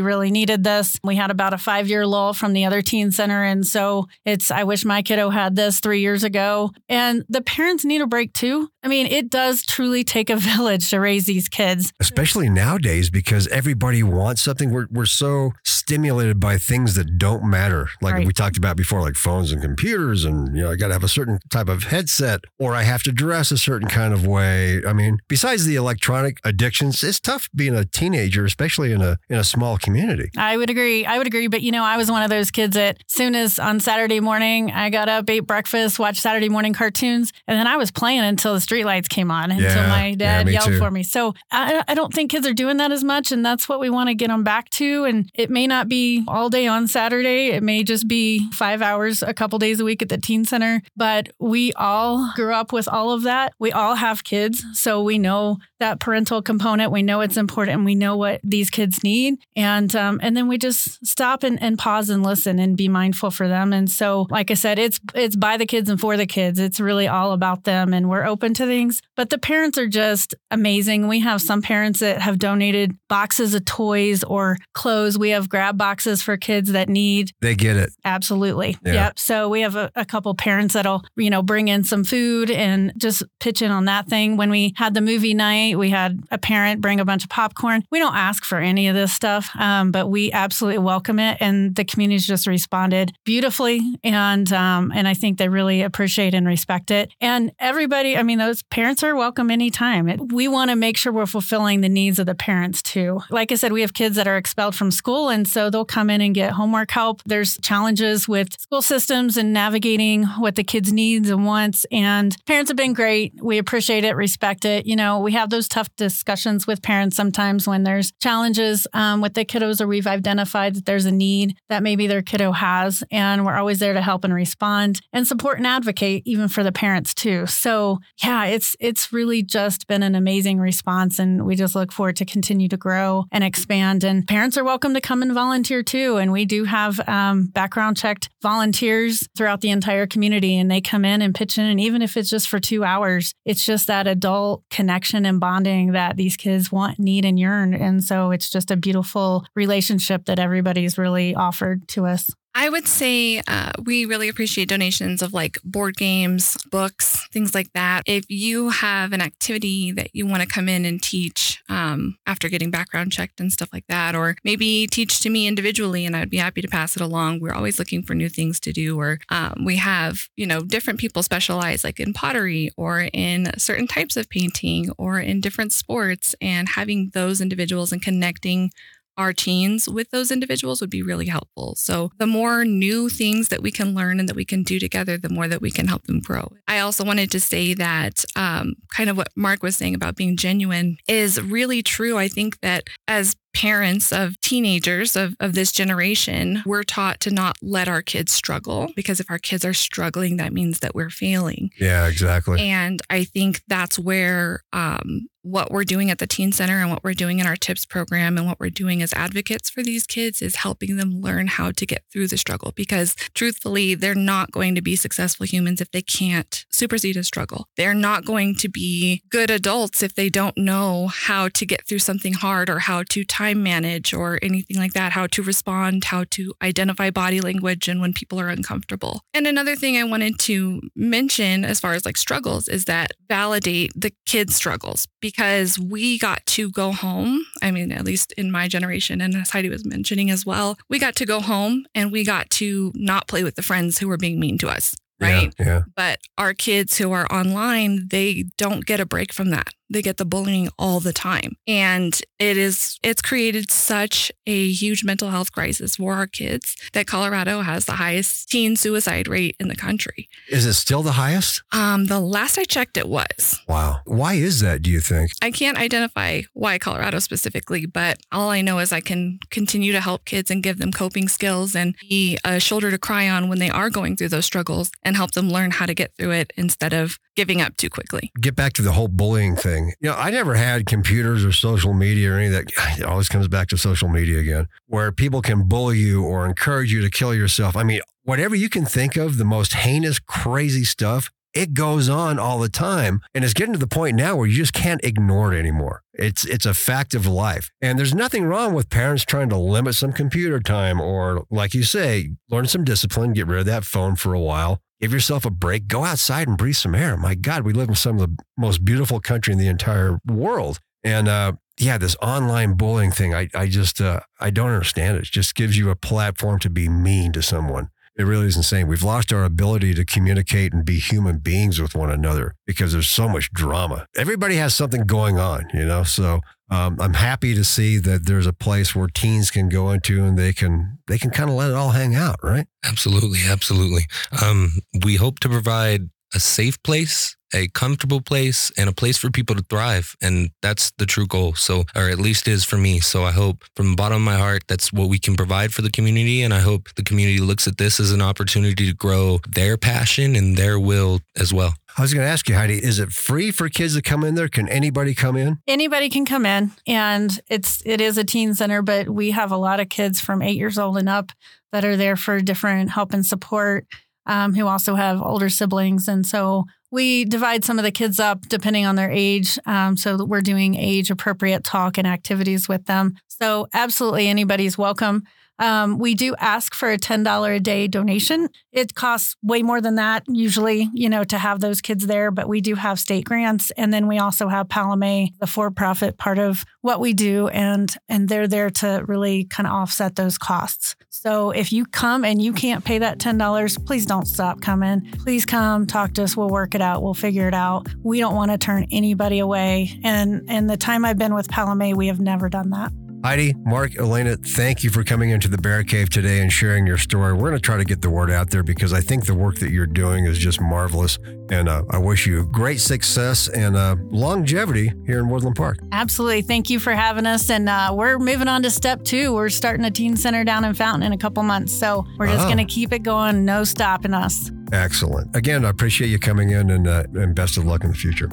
really needed this. We had about a five year lull from the other teen center. And so it's, I wish my kiddo had this three years ago. And the parents need a break too. I mean, it does truly take a *laughs* village to raise these kids. Especially nowadays, because everybody wants something. We're, we're so stimulated by things that don't matter. Like Right. we talked about before, like phones and computers, and, you know, I got to have a certain type of headset or I have to dress a certain kind of way. I mean, besides the electronic addictions, it's tough being a teenager, especially in a, in a small community. I would agree. I would agree. But you know, I was one of those kids that soon as on Saturday morning, I got up, ate breakfast, watched Saturday morning cartoons, and then I was playing until the streetlights came on, until Yeah. my Yeah, dad me yelled too. for me. So I, I don't think kids are doing that as much, and that's what we want to get them back to. And it may not be all day on Saturday. It may just be five hours a couple days a week at the teen center. But we all grew up with all of that. We all have kids, so we know that parental component. We know it's important, and we know what these kids need, and um, and then we just stop and, and pause and listen and be mindful for them. And so, like I said, it's it's by the kids and for the kids. It's really all about them, and we're open things. But the parents are just amazing. We have some parents that have donated boxes of toys or clothes. We have grab boxes for kids that need They get it. Absolutely. Yeah. Yep. So we have a, a couple parents that'll, you know, bring in some food and just pitch in on that thing. When we had the movie night, we had a parent bring a bunch of popcorn. We don't ask for any of this stuff, um, but we absolutely welcome it. And the community's just responded beautifully. And um, and I think they really appreciate and respect it. And everybody, I mean, those parents are welcome anytime. It, we want to make sure we're fulfilling the needs of the parents too. Like I said, we have kids that are expelled from school, and so they'll come in and get homework help. There's challenges with school systems and navigating what the kids' needs and wants. And parents have been great. We appreciate it, respect it. You know, we have those tough discussions with parents sometimes when there's challenges um, with the kiddos or we've identified that there's a need that maybe their kiddo has. And we're always there to help and respond and support and advocate even for the parents too. So yeah, it's it's really just been an amazing response. And we just look forward to continue to grow and expand. And parents are welcome to come and volunteer too. And we do have um, background checked volunteers throughout the entire community. And they come in and pitch in. And even if it's just for two hours, it's just that adult connection and bonding that these kids want, need, and yearn. And so it's just a beautiful relationship that everybody's really offered to us. I would say uh, we really appreciate donations of like board games, books, things like that. If you have an activity that you want to come in and teach um, after getting background checked and stuff like that, or maybe teach to me individually, and I'd be happy to pass it along. We're always looking for new things to do, or um, we have, you know, different people specialize like in pottery or in certain types of painting or in different sports, and having those individuals and connecting our teens with those individuals would be really helpful. So, the more new things that we can learn and that we can do together, the more that we can help them grow. I also wanted to say that um, kind of what Mark was saying about being genuine is really true. I think that as parents of teenagers of, of this generation, we're taught to not let our kids struggle because if our kids are struggling, that means that we're failing. Yeah, exactly. And I think that's where um, what we're doing at the Teen Center and what we're doing in our TIPS program and what we're doing as advocates for these kids is helping them learn how to get through the struggle. Because truthfully, they're not going to be successful humans if they can't supersede a struggle. They're not going to be good adults if they don't know how to get through something hard or how to time manage or anything like that, how to respond, how to identify body language and when people are uncomfortable. And another thing I wanted to mention as far as like struggles is that validate the kids' struggles because we got to go home. I mean, at least in my generation, and as Heidi was mentioning as well, we got to go home and we got to not play with the friends who were being mean to us. Right. Yeah, yeah. But our kids who are online, they don't get a break from that. They get the bullying all the time. And it is it's created such a huge mental health crisis for our kids that Colorado has the highest teen suicide rate in the country. Is it still the highest? Um, the last I checked, it was. Wow. Why is that, do you think? I can't identify why Colorado specifically, but all I know is I can continue to help kids and give them coping skills and be a shoulder to cry on when they are going through those struggles and help them learn how to get through it instead of giving up too quickly. Get back to the whole bullying thing. You know, I never had computers or social media or any of that. It always comes back to social media again, where people can bully you or encourage you to kill yourself. I mean, whatever you can think of, the most heinous, crazy stuff, it goes on all the time. And it's getting to the point now where you just can't ignore it anymore. It's it's a fact of life. And there's nothing wrong with parents trying to limit some computer time or like you say, learn some discipline, get rid of that phone for a while. Give yourself a break, go outside and breathe some air. My God, we live in some of the most beautiful country in the entire world. And uh, yeah, this online bullying thing, I, I just, uh, I don't understand it. It just gives you a platform to be mean to someone. It really is insane. We've lost our ability to communicate and be human beings with one another because there's so much drama. Everybody has something going on, you know? So um, I'm happy to see that there's a place where teens can go into and they can they can kind of let it all hang out, right? Absolutely, absolutely. Um, we hope to provide a safe place, a comfortable place, and a place for people to thrive. And that's the true goal. So, or at least is for me. So I hope from the bottom of my heart, that's what we can provide for the community. And I hope the community looks at this as an opportunity to grow their passion and their will as well. I was going to ask you, Heidi, is it free for kids to come in there? Can anybody come in? Anybody can come in, and it's it is a teen center, but we have a lot of kids from eight years old and up that are there for different help and support um, who also have older siblings. And so we divide some of the kids up depending on their age um, so we're doing age appropriate talk and activities with them. So, absolutely anybody's welcome. Um, we do ask for a $10 a day donation. It costs way more than that usually, you know, to have those kids there, but we do have state grants. And then we also have Palame, the for-profit part of what we do. And, and they're there to really kind of offset those costs. So if you come and you can't pay that $10, please don't stop coming. Please come talk to us. We'll work it out. We'll figure it out. We don't want to turn anybody away. And in the time I've been with Palame, we have never done that. Heidi, Mark, Elena, thank you for coming into the Bear Cave today and sharing your story. We're going to try to get the word out there because I think the work that you're doing is just marvelous. And uh, I wish you great success and uh, longevity here in Woodland Park. Absolutely. Thank you for having us. And uh, we're moving on to step two. We're starting a teen center down in Fountain in a couple months. So we're just Oh. going to keep it going, no stopping us. Excellent. Again, I appreciate you coming in and, uh, and best of luck in the future.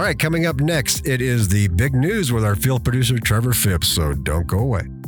All right, coming up next, it is the big news with our field producer, Trevor Phipps. So don't go away.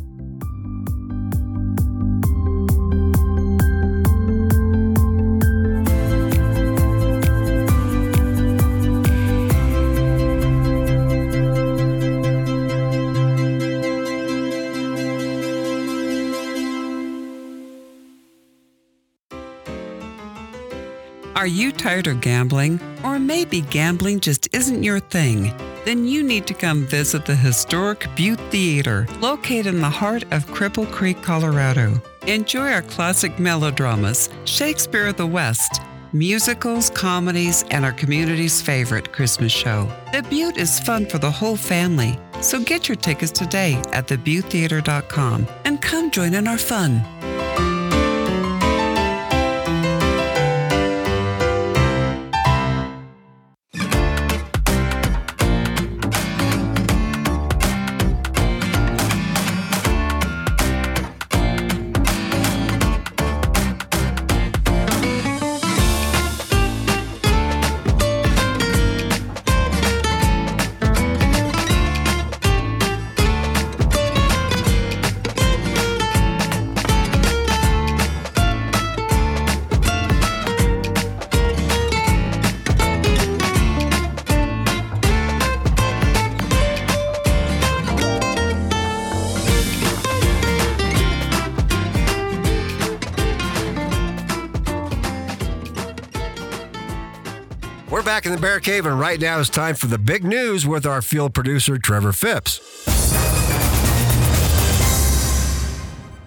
Are you tired of gambling? Or maybe gambling just isn't your thing? Then you need to come visit the historic Butte Theater, located in the heart of Cripple Creek, Colorado. Enjoy our classic melodramas, Shakespeare of the West, musicals, comedies, and our community's favorite Christmas show. The Butte is fun for the whole family, so get your tickets today at thebuttetheater.com and come join in our fun. Bear Cave, and right now it's time for the big news with our field producer, Trevor Phipps.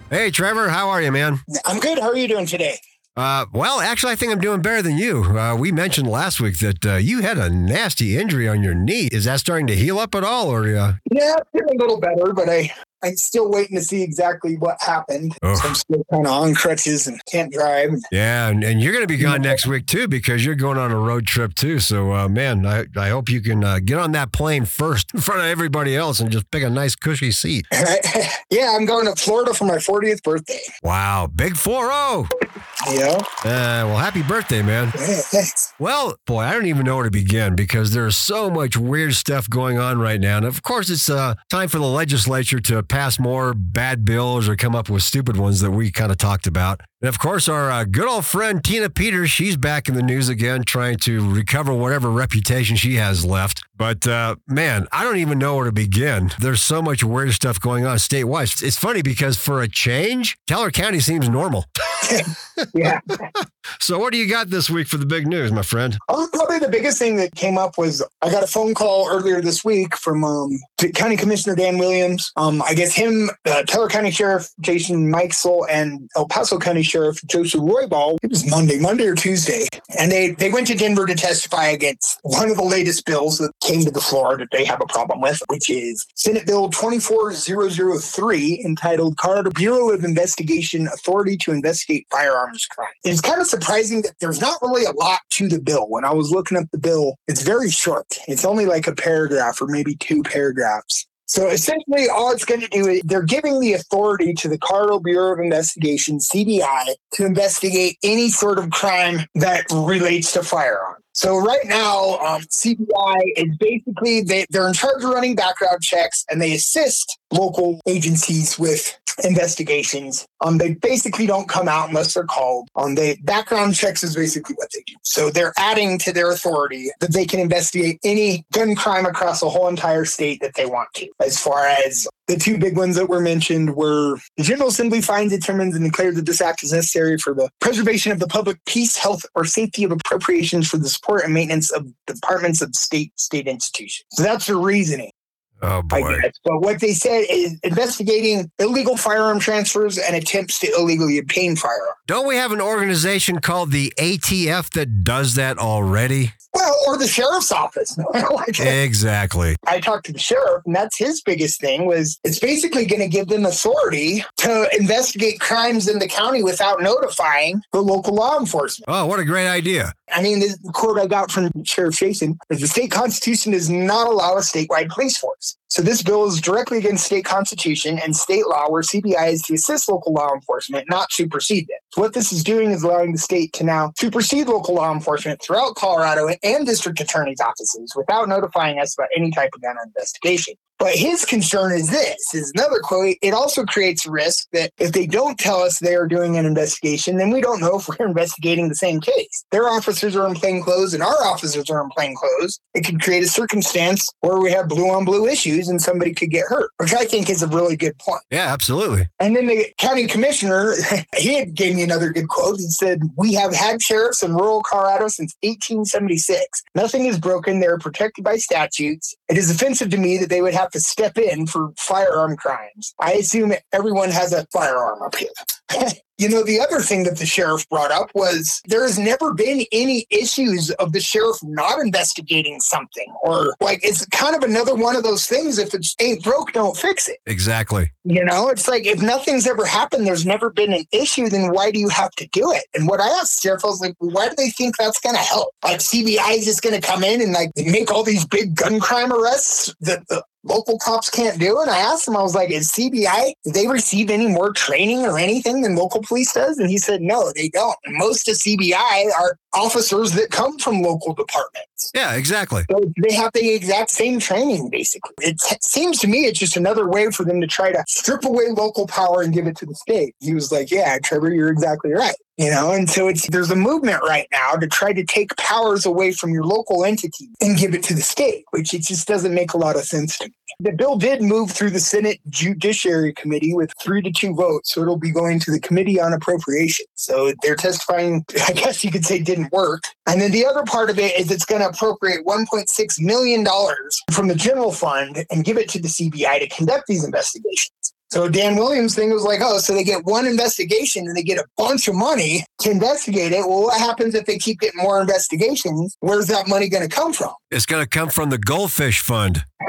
Hey, Trevor, how are you, man? I'm good. How are you doing today? Uh, well, actually, I think I'm doing better than you. Uh, we mentioned last week that uh, you had a nasty injury on your knee. Is that starting to heal up at all, or? Uh... Yeah, it's getting a little better, but I I'm still waiting to see exactly what happened. So I'm still kind of on crutches and can't drive. Yeah, and, and you're going to be gone next week too because you're going on a road trip too. So, uh, man, I, I hope you can uh, get on that plane first in front of everybody else and just pick a nice cushy seat. *laughs* yeah, I'm going to Florida for my 40th birthday. Wow, big 4 0. Yeah. Uh, well, happy birthday, man. Yeah, thanks. Well, boy, I don't even know where to begin because there's so much weird stuff going on right now. And of course, it's uh, time for the legislature to pass more bad bills or come up with stupid ones that we kind of talked about. And of course, our uh, good old friend Tina Peters, she's back in the news again, trying to recover whatever reputation she has left. But uh, man, I don't even know where to begin. There's so much weird stuff going on statewide. It's funny because for a change, Teller County seems normal. *laughs* yeah. So, what do you got this week for the big news, my friend? Oh, probably the biggest thing that came up was I got a phone call earlier this week from um, County Commissioner Dan Williams. Um, I guess him, uh, Teller County Sheriff Jason Mikesell, and El Paso County Sheriff Joseph Roybal. It was Monday, Monday or Tuesday, and they they went to Denver to testify against one of the latest bills that came to the floor that they have a problem with, which is Senate Bill 24003, entitled Colorado Bureau of Investigation Authority to Investigate Firearms Crime. It's kind of surprising that there's not really a lot to the bill. When I was looking up the bill, it's very short. It's only like a paragraph or maybe two paragraphs. So essentially, all it's going to do is they're giving the authority to the Colorado Bureau of Investigation, CBI, to investigate any sort of crime that relates to firearms. So right now, um, CBI is basically they, they're in charge of running background checks and they assist local agencies with investigations. Um, they basically don't come out unless they're called. Um, they background checks is basically what they do. So they're adding to their authority that they can investigate any gun crime across the whole entire state that they want to. As far as the two big ones that were mentioned were the General Assembly finds, determines, and declares that this act is necessary for the preservation of the public peace, health, or safety of appropriations for the support and maintenance of departments of state state institutions. So that's the reasoning. Oh boy! But what they said is investigating illegal firearm transfers and attempts to illegally obtain firearms. Don't we have an organization called the ATF that does that already? Well, or the sheriff's office. *laughs* like, exactly. I talked to the sheriff, and that's his biggest thing was it's basically going to give them authority to investigate crimes in the county without notifying the local law enforcement. Oh, what a great idea! I mean, the quote I got from Sheriff Jason is the state constitution does not allow a statewide police force. So this bill is directly against state constitution and state law, where CBI is to assist local law enforcement, not supersede it. So what this is doing is allowing the state to now supersede local law enforcement throughout Colorado and district attorney's offices without notifying us about any type of gun investigation. But his concern is this is another quote. It also creates risk that if they don't tell us they are doing an investigation, then we don't know if we're *laughs* investigating the same case. Their officers are in plain clothes and our officers are in plain clothes. It could create a circumstance where we have blue on blue issues and somebody could get hurt, which I think is a really good point. Yeah, absolutely. And then the county commissioner, *laughs* he gave me another good quote. He said, We have had sheriffs in rural Colorado since 1876. Nothing is broken. They're protected by statutes. It is offensive to me that they would have to step in for firearm crimes. I assume everyone has a firearm up here. *laughs* You know, the other thing that the sheriff brought up was there has never been any issues of the sheriff not investigating something, or like it's kind of another one of those things. If it ain't broke, don't fix it. Exactly. You know, it's like if nothing's ever happened, there's never been an issue, then why do you have to do it? And what I asked sheriff I was like, why do they think that's going to help? Like CBI is just going to come in and like make all these big gun crime arrests that the local cops can't do. And I asked him, I was like, is CBI, do they receive any more training or anything than local police does? And he said, no, they don't. Most of CBI are officers that come from local departments. Yeah, exactly. So they have the exact same training, basically. It seems to me it's just another way for them to try to strip away local power and give it to the state. He was like, yeah, Trevor, you're exactly right you know? And so it's there's a movement right now to try to take powers away from your local entity and give it to the state which it just doesn't make a lot of sense to me. The bill did move through the senate judiciary committee with three to two votes so it'll be going to the committee on appropriations. So they're testifying *laughs* i guess you could say didn't work. And then the other part of it is it's going to appropriate 1.6 million dollars from the general fund and give it to the cbi to conduct these investigations So Dan Williams' thing was like, oh, so they get one investigation and they get a bunch of money to investigate it. Well, what happens if they keep getting more investigations? Where's that money going to come from? It's going to come from the Goldfish Fund. *laughs*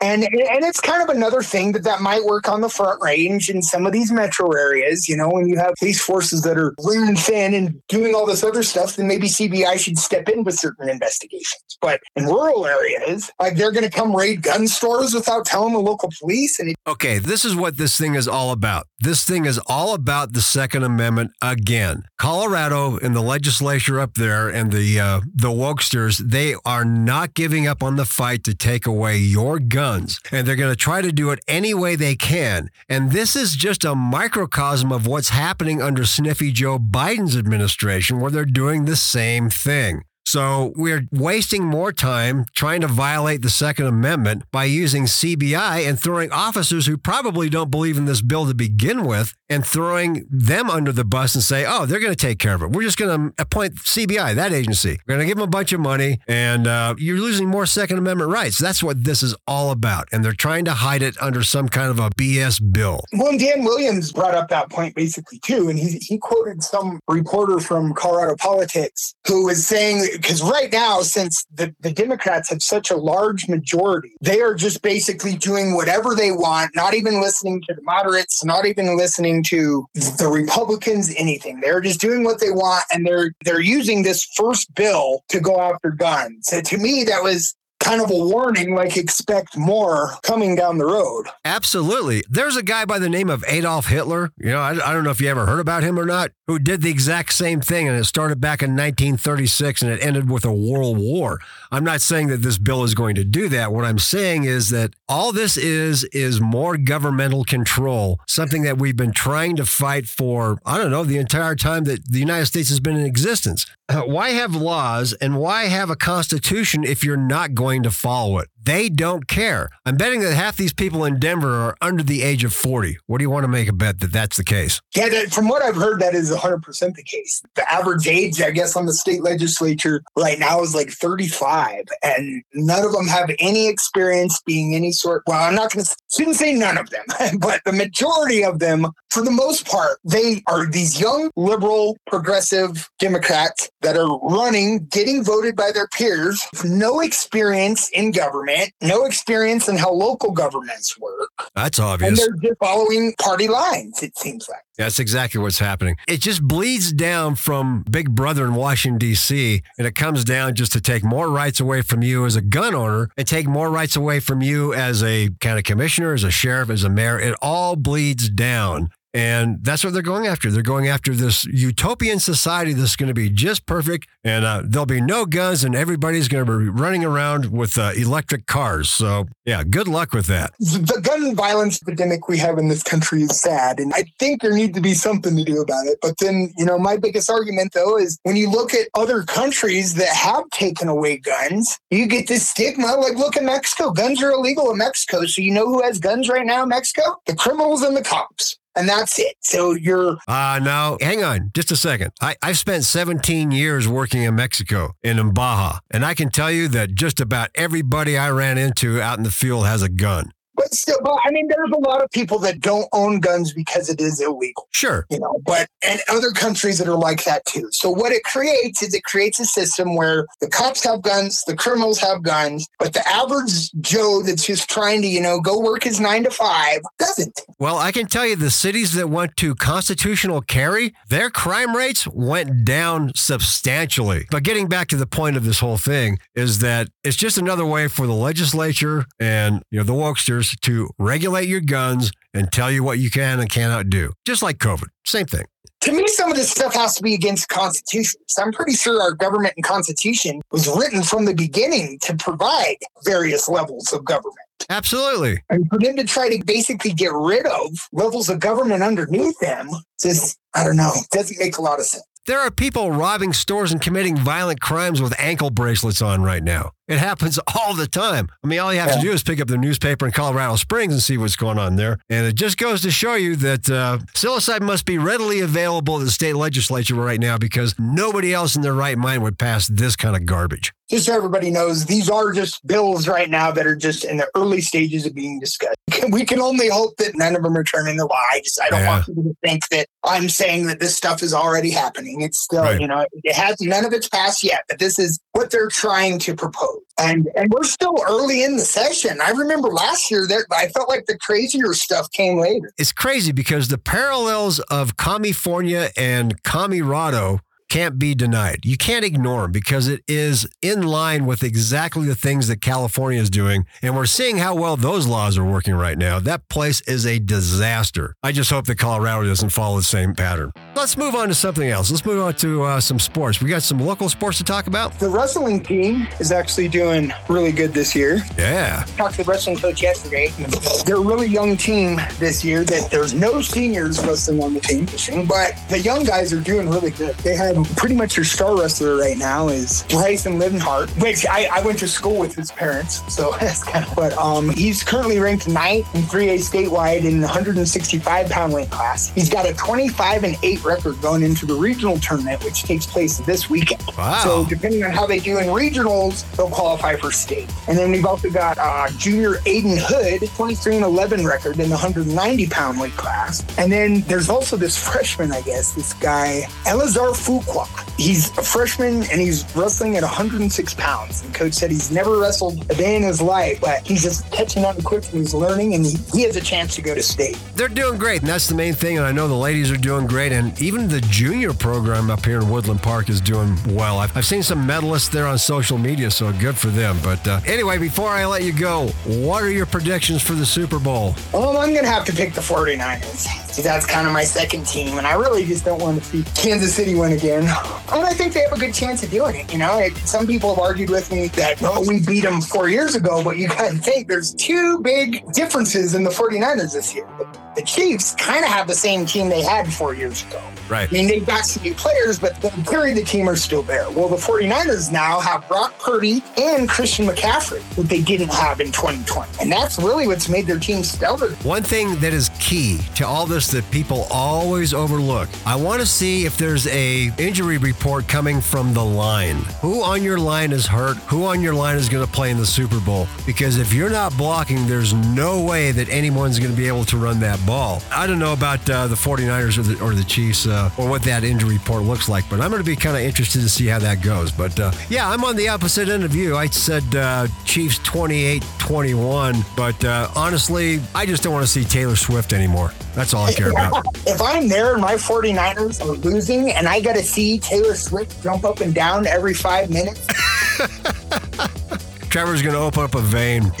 and and it's kind of another thing that that might work on the front range in some of these metro areas. You know, when you have police forces that are lean thin and doing all this other stuff, then maybe CBI should step in with certain investigations. But in rural areas, like they're going to come raid gun stores without telling the local police. And it, okay, this is what this thing is all about. This thing is all about the Second Amendment again. Colorado and the legislature up there and the uh, the wokesters, they are not giving up on the fight to take away your guns, and they're going to try to do it any way they can. And this is just a microcosm of what's happening under Sniffy Joe Biden's administration, where they're doing the same thing. So we're wasting more time trying to violate the Second Amendment by using CBI and throwing officers who probably don't believe in this bill to begin with and throwing them under the bus and say, oh, they're going to take care of it. We're just going to appoint CBI, that agency. We're going to give them a bunch of money and uh, you're losing more Second Amendment rights. That's what this is all about. And they're trying to hide it under some kind of a BS bill. Well, Dan Williams brought up that point basically too. And he, he quoted some reporter from Colorado Politics who was saying, because right now, since the, the Democrats have such a large majority, they are just basically doing whatever they want, not even listening to the moderates, not even listening to the Republicans, anything. They're just doing what they want, and they're they're using this first bill to go after guns. To me, that was kind of a warning like expect more coming down the road. Absolutely. There's a guy by the name of Adolf Hitler. You know, I, I, don't know if you ever heard about him or not, who did the exact same thing. And it started back in 1936 and it ended with a world war. I'm not saying that this bill is going to do that. What I'm saying is that all this is, is more governmental control, something that we've been trying to fight for, I don't know, the entire time that the United States has been in existence. Uh, why have laws and why have a constitution if you're not going going to follow it. They don't care. I'm betting that half these people in Denver are under the age of 40. What do you want to make a bet that that's the case? Yeah, that, from what I've heard, that is 100% the case. The average age, I guess, on the state legislature right now is like 35, and none of them have any experience being any sort. Well, I'm not going to, shouldn't say none of them, *laughs* but the majority of them, for the most part, they are these young, liberal, progressive Democrats that are running, getting voted by their peers, no experience in government government, no experience in how local governments work. That's obvious. And they're just following party lines, it seems like. That's exactly what's happening. It just bleeds down from Big Brother in Washington, D.C., and it comes down just to take more rights away from you as a gun owner and take more rights away from you as a county commissioner, as a sheriff, as a mayor. It all bleeds down and that's what they're going after. They're going after this utopian society that's going to be just perfect, and uh, there'll be no guns, and everybody's going to be running around with uh, electric cars. So, yeah, good luck with that. The gun violence epidemic we have in this country is sad, and I think there needs to be something to do about it. But then, you know, my biggest argument, though, is when you look at other countries that have taken away guns, you get this stigma. Like, look at Mexico. Guns are illegal in Mexico. So, you know who has guns right now Mexico? The criminals and the cops and that's it. So you're. Uh, no, hang on just a second. I, I've spent 17 years working in Mexico, in Baja, and I can tell you that just about everybody I ran into out in the field has a gun. But still, but I mean, there's a lot of people that don't own guns because it is illegal. Sure. You know, but and other countries that are like that too. So what it creates is it creates a system where the cops have guns, the criminals have guns, but the average Joe that's just trying to, you know, go work his nine to five doesn't. Well, I can tell you the cities that went to constitutional carry, their crime rates went down substantially. But getting back to the point of this whole thing is that it's just another way for the legislature and you know the wokesters to regulate your guns and tell you what you can and cannot do. Just like COVID, same thing. To me, some of this stuff has to be against the Constitution. So I'm pretty sure our government and Constitution was written from the beginning to provide various levels of government. Absolutely. And for them to try to basically get rid of levels of government underneath them, just, I don't know, doesn't make a lot of sense. There are people robbing stores and committing violent crimes with ankle bracelets on right now. It happens *laughs* all the time. I mean, all you have to do is pick up the newspaper in Colorado Springs and see what's going on there. And it just goes to show you that uh, psilocybin must be readily available at the state legislature right now because nobody else in their right mind would pass this kind of garbage. just so everybody knows, these are just bills right now that are just in the early stages of being discussed. *laughs* We can only hope that none of them are turning the law. I just I don't Yeah. want people to think that I'm saying that this stuff is already happening. It's still, Right. you know, it has none of it's passed yet, but this is what they're trying to propose. And and we're still early in the session. I remember last year that I felt like the crazier stuff came later. It's crazy because the parallels of California and Camirado can't be denied. You can't ignore them because it is in line with exactly the things that California is doing. And we're seeing how well those laws are working right now. That place is a disaster. I just hope that Colorado doesn't follow the same pattern. Let's move on to something else. Let's move on to uh, some sports. We got some local sports to talk about. The wrestling team is actually doing really good this year. Yeah. I talked to the wrestling coach yesterday. They're a really young team this year. That there's no seniors wrestling on the team, but the young guys are doing really good. They have pretty much your star wrestler right now is Bryson Lidenhart, which I, I went to school with his parents, so *laughs* that's kind of. But um, he's currently ranked ninth in 3A statewide in the 165 pound weight class. He's got a 25 and 8 record going into the regional tournament, which takes place this weekend. Wow. So depending on how they do in regionals, they'll qualify for state. And then we've also got uh, junior Aiden Hood, 23 and 11 record in the 190 pound weight class. And then there's also this freshman, I guess, this guy, Elazar Fuqua. He's a freshman and he's wrestling at 106 pounds. And coach said he's never wrestled a day in his life, but he's just catching on quick and he's learning and he, he has a chance to go to state. They're doing great, and that's the main thing. And I know the ladies are doing great, and even the junior program up here in Woodland Park is doing well. I've, I've seen some medalists there on social media, so good for them. But uh, anyway, before I let you go, what are your predictions for the Super Bowl? Well, I'm going to have to pick the 49ers. See, that's kind of my second team, and I really just don't want to see Kansas City win again. And I think they have a good chance of doing it. You know, It- some people have argued with me that, oh, we beat them four years ago, but you got to think there's two big differences in the 49ers this year. The Chiefs kind of have the same team they had four years ago. Right. I mean, they've got some new players, but the carry of the team are still there. Well, the 49ers now have Brock Purdy and Christian McCaffrey that they didn't have in 2020. And that's really what's made their team stellar. One thing that is key to all this that people always overlook. I want to see if there's a injury report coming from the line. Who on your line is hurt? Who on your line is going to play in the Super Bowl? Because if you're not blocking, there's no way that anyone's going to be able to run that ball. I don't know about uh, the 49ers or the, or the Chiefs uh, or what that injury report looks like, but I'm going to be kind of interested to see how that goes. But uh, yeah, I'm on the opposite end of you. I said uh, Chiefs 28 21, but uh, honestly, I just don't want to see Taylor Swift anymore. That's all I care about. If I'm there and my 49ers are losing and I got to see Taylor Swift jump up and down every five minutes, *laughs* Trevor's going to open up a vein. *laughs*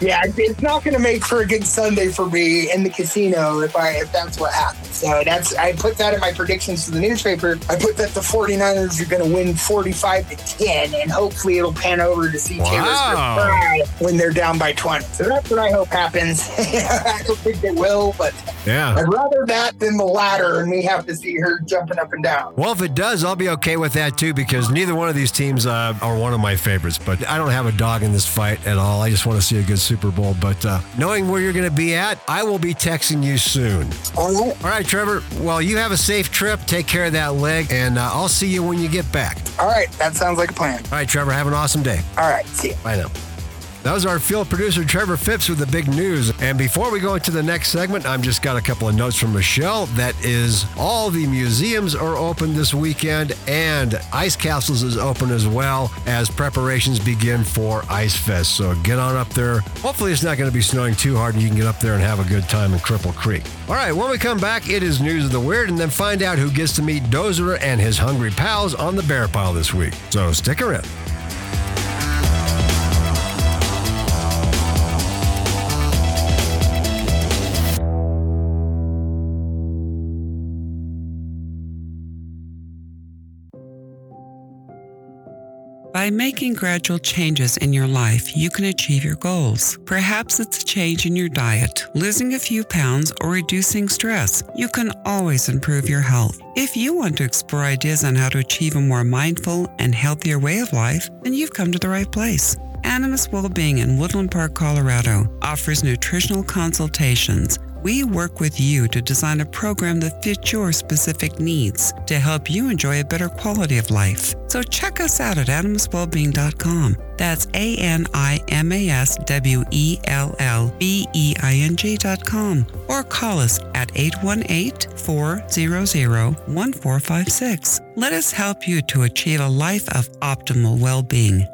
yeah, it's not going to make for a good Sunday for me in the casino if I if that's what happens. So that's I put that in my predictions to the newspaper. I put that the 49ers are going to win 45 to 10 and hopefully it'll pan over to see Wow. cry when they're down by 20. So that's what I hope happens. *laughs* I don't think they will, but Yeah. I'd rather that than the latter and we have to see her jumping up and down. Well, if it does, I'll be okay with that too because neither one of these teams uh, are one of my favorites. But I don't have a dog in this fight at all. I just want to see a good Super Bowl. But uh, knowing where you're going to be at, I will be texting you soon. All right. All right, Trevor. Well, you have a safe trip. Take care of that leg, and uh, I'll see you when you get back. All right. That sounds like a plan. All right, Trevor. Have an awesome day. All right. See you. Bye now. That was our field producer, Trevor Phipps, with the big news. And before we go into the next segment, I've just got a couple of notes from Michelle. That is, all the museums are open this weekend, and Ice Castles is open as well as preparations begin for Ice Fest. So get on up there. Hopefully, it's not going to be snowing too hard, and you can get up there and have a good time in Cripple Creek. All right, when we come back, it is News of the Weird, and then find out who gets to meet Dozer and his hungry pals on the Bear Pile this week. So stick around. By making gradual changes in your life, you can achieve your goals. Perhaps it's a change in your diet, losing a few pounds, or reducing stress. You can always improve your health. If you want to explore ideas on how to achieve a more mindful and healthier way of life, then you've come to the right place. Animas Wellbeing in Woodland Park, Colorado offers nutritional consultations we work with you to design a program that fits your specific needs to help you enjoy a better quality of life. So check us out at animaswellbeing.com. That's A N I M A S W E L L B E I N G.com or call us at 818 400 1456. Let us help you to achieve a life of optimal well being.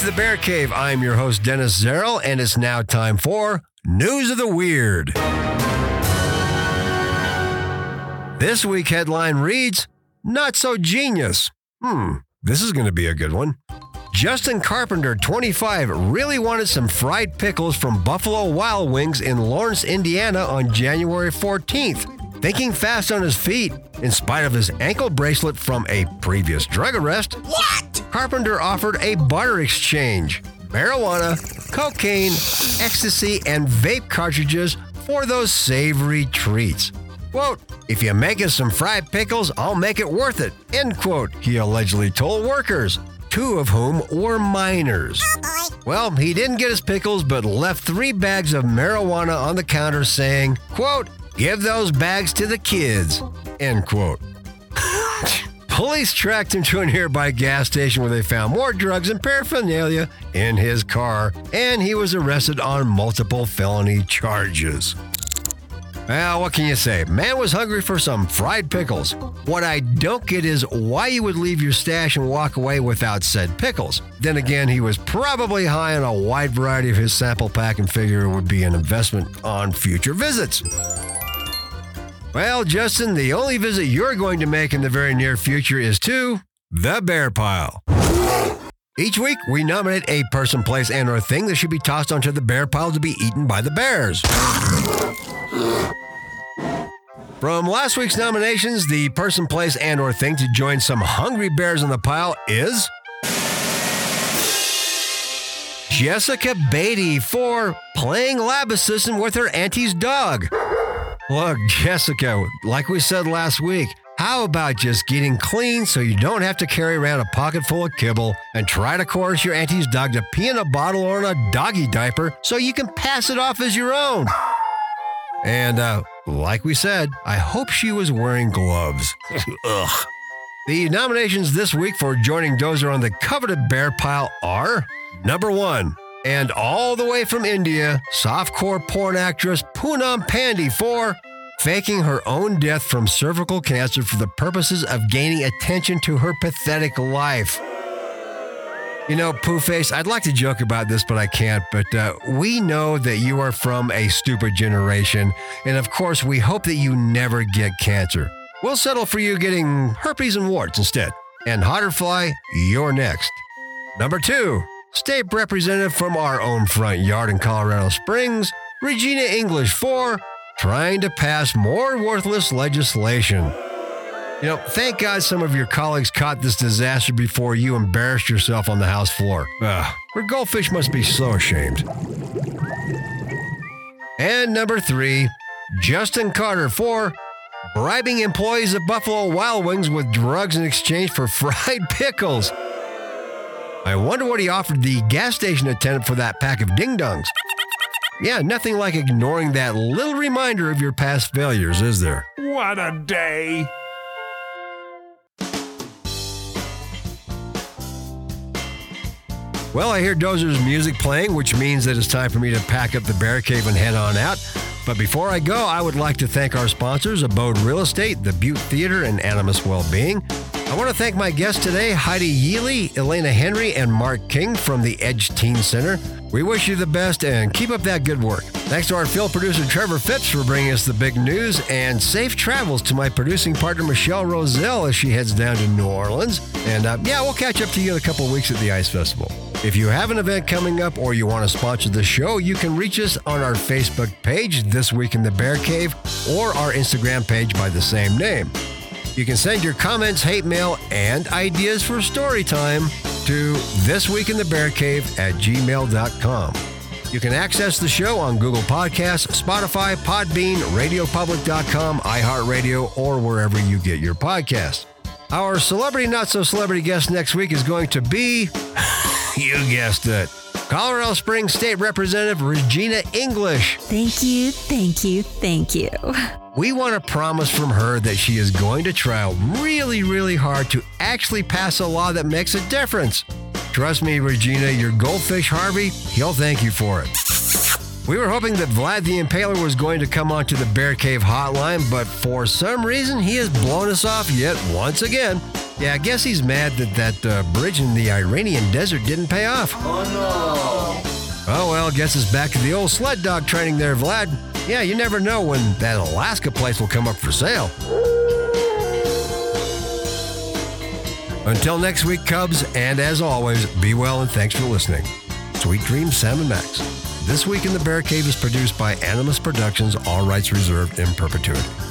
To the Bear Cave. I'm your host, Dennis Zerl, and it's now time for News of the Weird. This week headline reads Not So Genius. Hmm, this is going to be a good one. Justin Carpenter, 25, really wanted some fried pickles from Buffalo Wild Wings in Lawrence, Indiana on January 14th. Thinking fast on his feet, in spite of his ankle bracelet from a previous drug arrest, what? Carpenter offered a barter exchange marijuana, cocaine, ecstasy, and vape cartridges for those savory treats. Quote, if you make us some fried pickles, I'll make it worth it, end quote, he allegedly told workers, two of whom were minors. Oh, well, he didn't get his pickles, but left three bags of marijuana on the counter saying, quote, Give those bags to the kids. End quote. *laughs* Police tracked him to a nearby gas station where they found more drugs and paraphernalia in his car, and he was arrested on multiple felony charges. Well, what can you say? Man was hungry for some fried pickles. What I don't get is why you would leave your stash and walk away without said pickles. Then again, he was probably high on a wide variety of his sample pack and figure it would be an investment on future visits. Well, Justin, the only visit you're going to make in the very near future is to the bear pile. Each week, we nominate a person, place, and or thing that should be tossed onto the bear pile to be eaten by the bears. From last week's nominations, the person, place, and or thing to join some hungry bears on the pile is Jessica Beatty for playing lab assistant with her auntie's dog. Look, Jessica, like we said last week, how about just getting clean so you don't have to carry around a pocket full of kibble and try to coerce your auntie's dog to pee in a bottle or in a doggy diaper so you can pass it off as your own? And, uh, like we said, I hope she was wearing gloves. *laughs* Ugh. The nominations this week for joining Dozer on the coveted bear pile are number one, and all the way from India, softcore porn actress Poonam Pandey for faking her own death from cervical cancer for the purposes of gaining attention to her pathetic life. You know, Poohface, I'd like to joke about this, but I can't. But uh, we know that you are from a stupid generation. And of course, we hope that you never get cancer. We'll settle for you getting herpes and warts instead. And HauterFly, you're next. Number two, State Representative from our own front yard in Colorado Springs, Regina English for trying to pass more worthless legislation. You know, thank God some of your colleagues caught this disaster before you embarrassed yourself on the House floor. Ah. Ugh, your goldfish must be so ashamed. And number three, Justin Carter for bribing employees of Buffalo Wild Wings with drugs in exchange for *laughs* fried pickles. I wonder what he offered the gas station attendant for that pack of ding dongs. Yeah, nothing like ignoring that little reminder of your past failures, is there? What a day! Well, I hear Dozer's music playing, which means that it's time for me to pack up the bear cave and head on out. But before I go, I would like to thank our sponsors, Abode Real Estate, the Butte Theater, and Animas Wellbeing. I want to thank my guests today, Heidi Yeley, Elena Henry, and Mark King from the Edge Teen Center. We wish you the best and keep up that good work. Thanks to our field producer Trevor Phipps for bringing us the big news, and safe travels to my producing partner Michelle Roselle as she heads down to New Orleans. And uh, yeah, we'll catch up to you in a couple weeks at the Ice Festival. If you have an event coming up or you want to sponsor the show, you can reach us on our Facebook page, This Week in the Bear Cave, or our Instagram page by the same name. You can send your comments, hate mail, and ideas for story time to thisweekinthebearcave at gmail.com. You can access the show on Google Podcasts, Spotify, Podbean, RadioPublic.com, iHeartRadio, or wherever you get your podcasts. Our celebrity not so celebrity guest next week is going to be, *laughs* you guessed it, Colorado Springs State Representative Regina English. Thank you, thank you, thank you. We want a promise from her that she is going to try really, really hard to actually pass a law that makes a difference. Trust me, Regina, your goldfish Harvey, he'll thank you for it. We were hoping that Vlad the Impaler was going to come onto the Bear Cave hotline, but for some reason he has blown us off yet once again. Yeah, I guess he's mad that that uh, bridge in the Iranian desert didn't pay off. Oh no. Oh well, guess it's back to the old sled dog training there, Vlad. Yeah, you never know when that Alaska place will come up for sale. Until next week, Cubs, and as always, be well and thanks for listening. Sweet dreams, Sam and Max. This Week in the Bear Cave is produced by Animus Productions, all rights reserved in perpetuity.